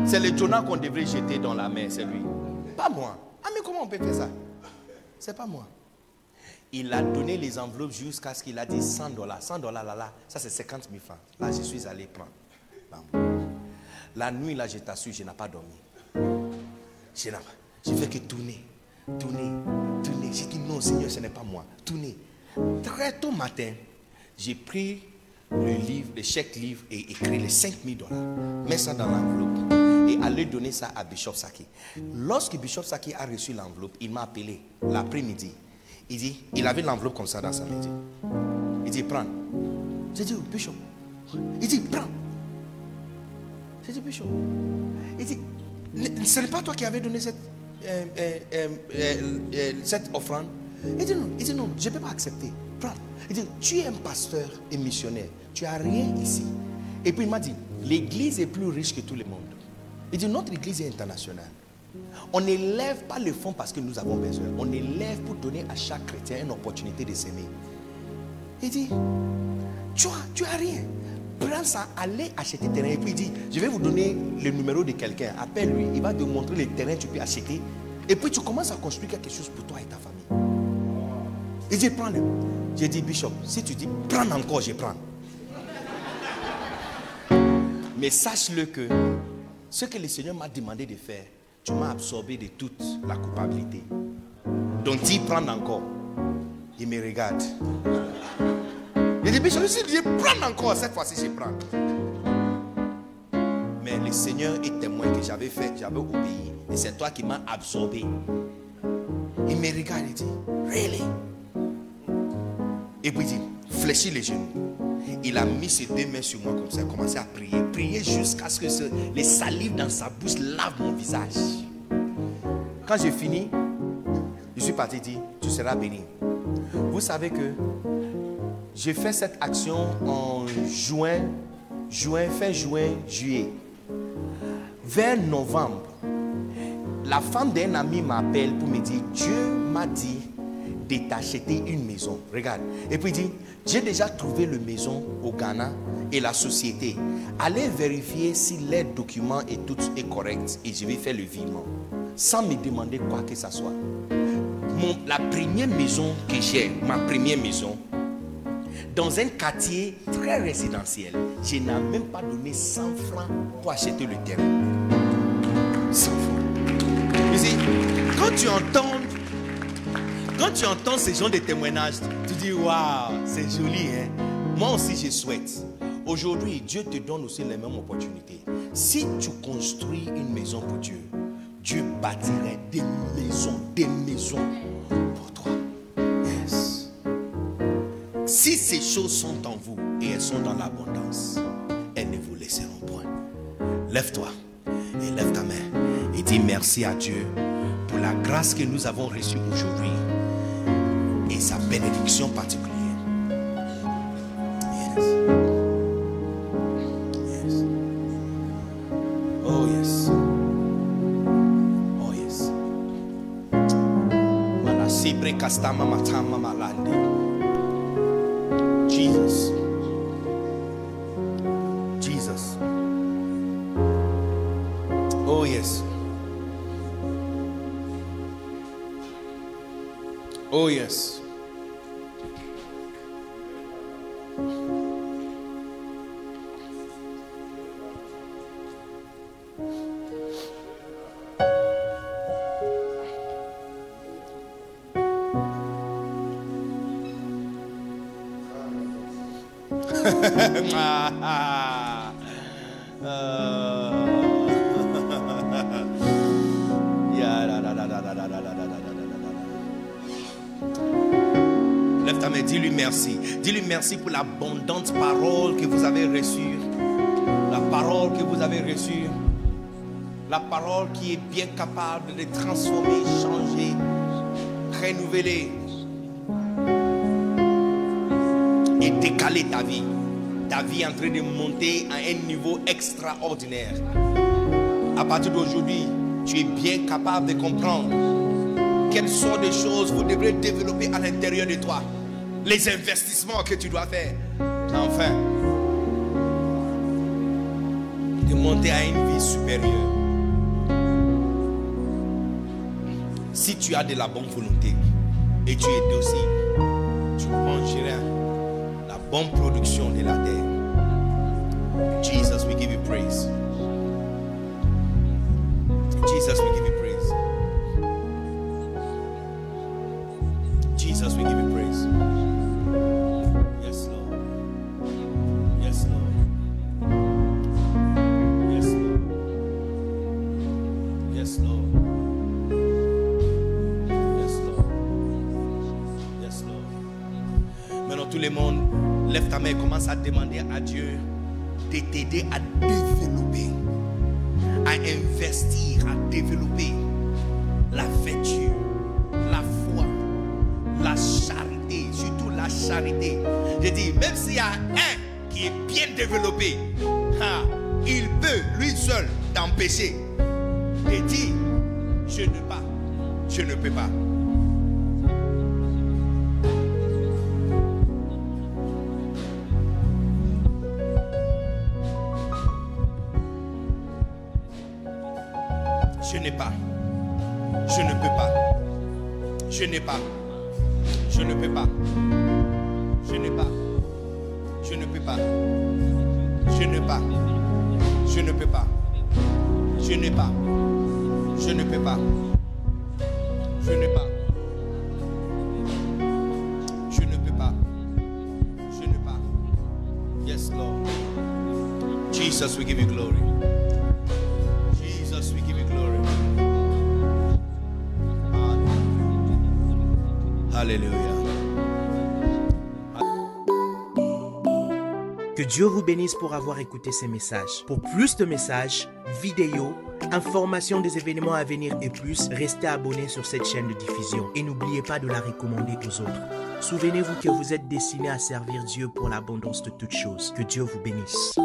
C'est le Jonah qu'on devrait jeter dans la mer, c'est lui. Pas moi. Ah, mais comment on peut faire ça? C'est pas moi. Il a donné les enveloppes jusqu'à ce qu'il a dit 100 dollars. 100 dollars, là, là, ça c'est 50 000 francs. Là, je suis allé prendre. La nuit, là, je t'assure, je n'ai pas dormi. Je n'ai. Je fais que tourner, tourner, tourner. J'ai dit non, Seigneur, ce n'est pas moi. Tourner. Très tôt matin, j'ai pris le livre, le chèque livre et écrit les 5 000 dollars. Mets ça dans l'enveloppe et allez donner ça à Bishop Saki. Lorsque Bishop Saki a reçu l'enveloppe, il m'a appelé l'après-midi. Il dit, il avait l'enveloppe comme ça dans sa main. Il dit, il dit prends. J'ai dit, oh, Bishop. Il dit, prends. J'ai dit, Bishop. Il dit, ce n'est pas toi qui avais donné cette, euh, euh, euh, cette offrande. Il dit non, il dit non, je ne peux pas accepter. Prends. Il dit, tu es un pasteur et missionnaire. Tu n'as rien ici. Et puis il m'a dit, l'église est plus riche que tout le monde. Il dit, notre église est internationale. On n'élève pas le fonds parce que nous avons besoin. On élève pour donner à chaque chrétien une opportunité de s'aimer. Il dit, tu as, tu as rien. Prends ça, allez acheter terrain. Et puis il dit, je vais vous donner le numéro de quelqu'un. Appelle-lui, il va te montrer le terrain que tu peux acheter. Et puis tu commences à construire quelque chose pour toi et ta famille. Il dit, prends-le. J'ai dit, Bishop, si tu dis, prends encore, je prends. Mais sache-le que ce que le Seigneur m'a demandé de faire, tu m'as absorbé de toute la culpabilité. Donc dis, prends encore. Il me regarde. Il dit, Bishop, si je prends encore, cette fois-ci, je prends. Mais le Seigneur est témoin que j'avais fait, j'avais obéi. Et c'est toi qui m'as absorbé. Il me regarde et dit, Really? Et puis il dit, fléchis les genoux. Il a mis ses deux mains sur moi comme ça, il a commencé à prier. Prier jusqu'à ce que les salives dans sa bouche lavent mon visage. Quand j'ai fini, je suis parti dire, tu seras béni. Vous savez que j'ai fait cette action en juin, juin, fin juin, juillet. Vers novembre, la femme d'un ami m'appelle pour me dire Dieu m'a dit de t'acheter une maison. Regarde. Et puis il dit J'ai déjà trouvé la maison au Ghana et la société. Allez vérifier si les documents et tout est correct et je vais faire le virement sans me demander quoi que ce soit. La première maison que j'ai, ma première maison, dans un quartier très résidentiel, je n'ai même pas donné 100 francs pour acheter le terrain. 100 francs. Ici, quand tu entends, quand tu entends ce genre de témoignages, tu dis waouh, c'est joli, hein. Moi aussi, je souhaite. Aujourd'hui, Dieu te donne aussi les mêmes opportunités. Si tu construis une maison pour Dieu, Dieu bâtirait des maisons, des maisons Si ces choses sont en vous et elles sont dans l'abondance, elles ne vous laisseront point. Lève-toi et lève ta main et dis merci à Dieu pour la grâce que nous avons reçue aujourd'hui et sa bénédiction particulière. Yes. Yes. Oh yes. Oh yes. glorious. uh, [laughs] [laughs] yeah, da, da, da, da, da, da, da. Ta main, dis-lui merci. Dis-lui merci pour l'abondante parole que vous avez reçue. La parole que vous avez reçue. La parole qui est bien capable de transformer, changer, renouveler et décaler ta vie. Ta vie est en train de monter à un niveau extraordinaire. À partir d'aujourd'hui, tu es bien capable de comprendre quelles sont les choses que vous devrez développer à l'intérieur de toi. Les investissements que tu dois faire. Enfin, de monter à une vie supérieure. Si tu as de la bonne volonté et tu es docile, tu mangeras la bonne production de la terre. Jesus, we give you praise. Jesus, we give you praise. Jesus, we give you et à demander à Dieu de t'aider à développer, à investir, à développer la vertu, la foi, la charité, surtout la charité. Je dis, même s'il y a un qui est bien développé, il peut lui seul t'empêcher de dire, je ne pas, je ne peux pas. Pas. Je ne peux pas. Je n'ai pas. Je ne peux pas. Je n'ai pas. Je ne peux pas. Je n'ai pas. Je ne peux pas. Je n'ai pas. Je ne peux pas. Je n'ai pas. Yes, Lord. Jesus, we give you glory. Dieu vous bénisse pour avoir écouté ces messages. Pour plus de messages, vidéos, informations des événements à venir et plus, restez abonnés sur cette chaîne de diffusion et n'oubliez pas de la recommander aux autres. Souvenez-vous que vous êtes destiné à servir Dieu pour l'abondance de toutes choses. Que Dieu vous bénisse.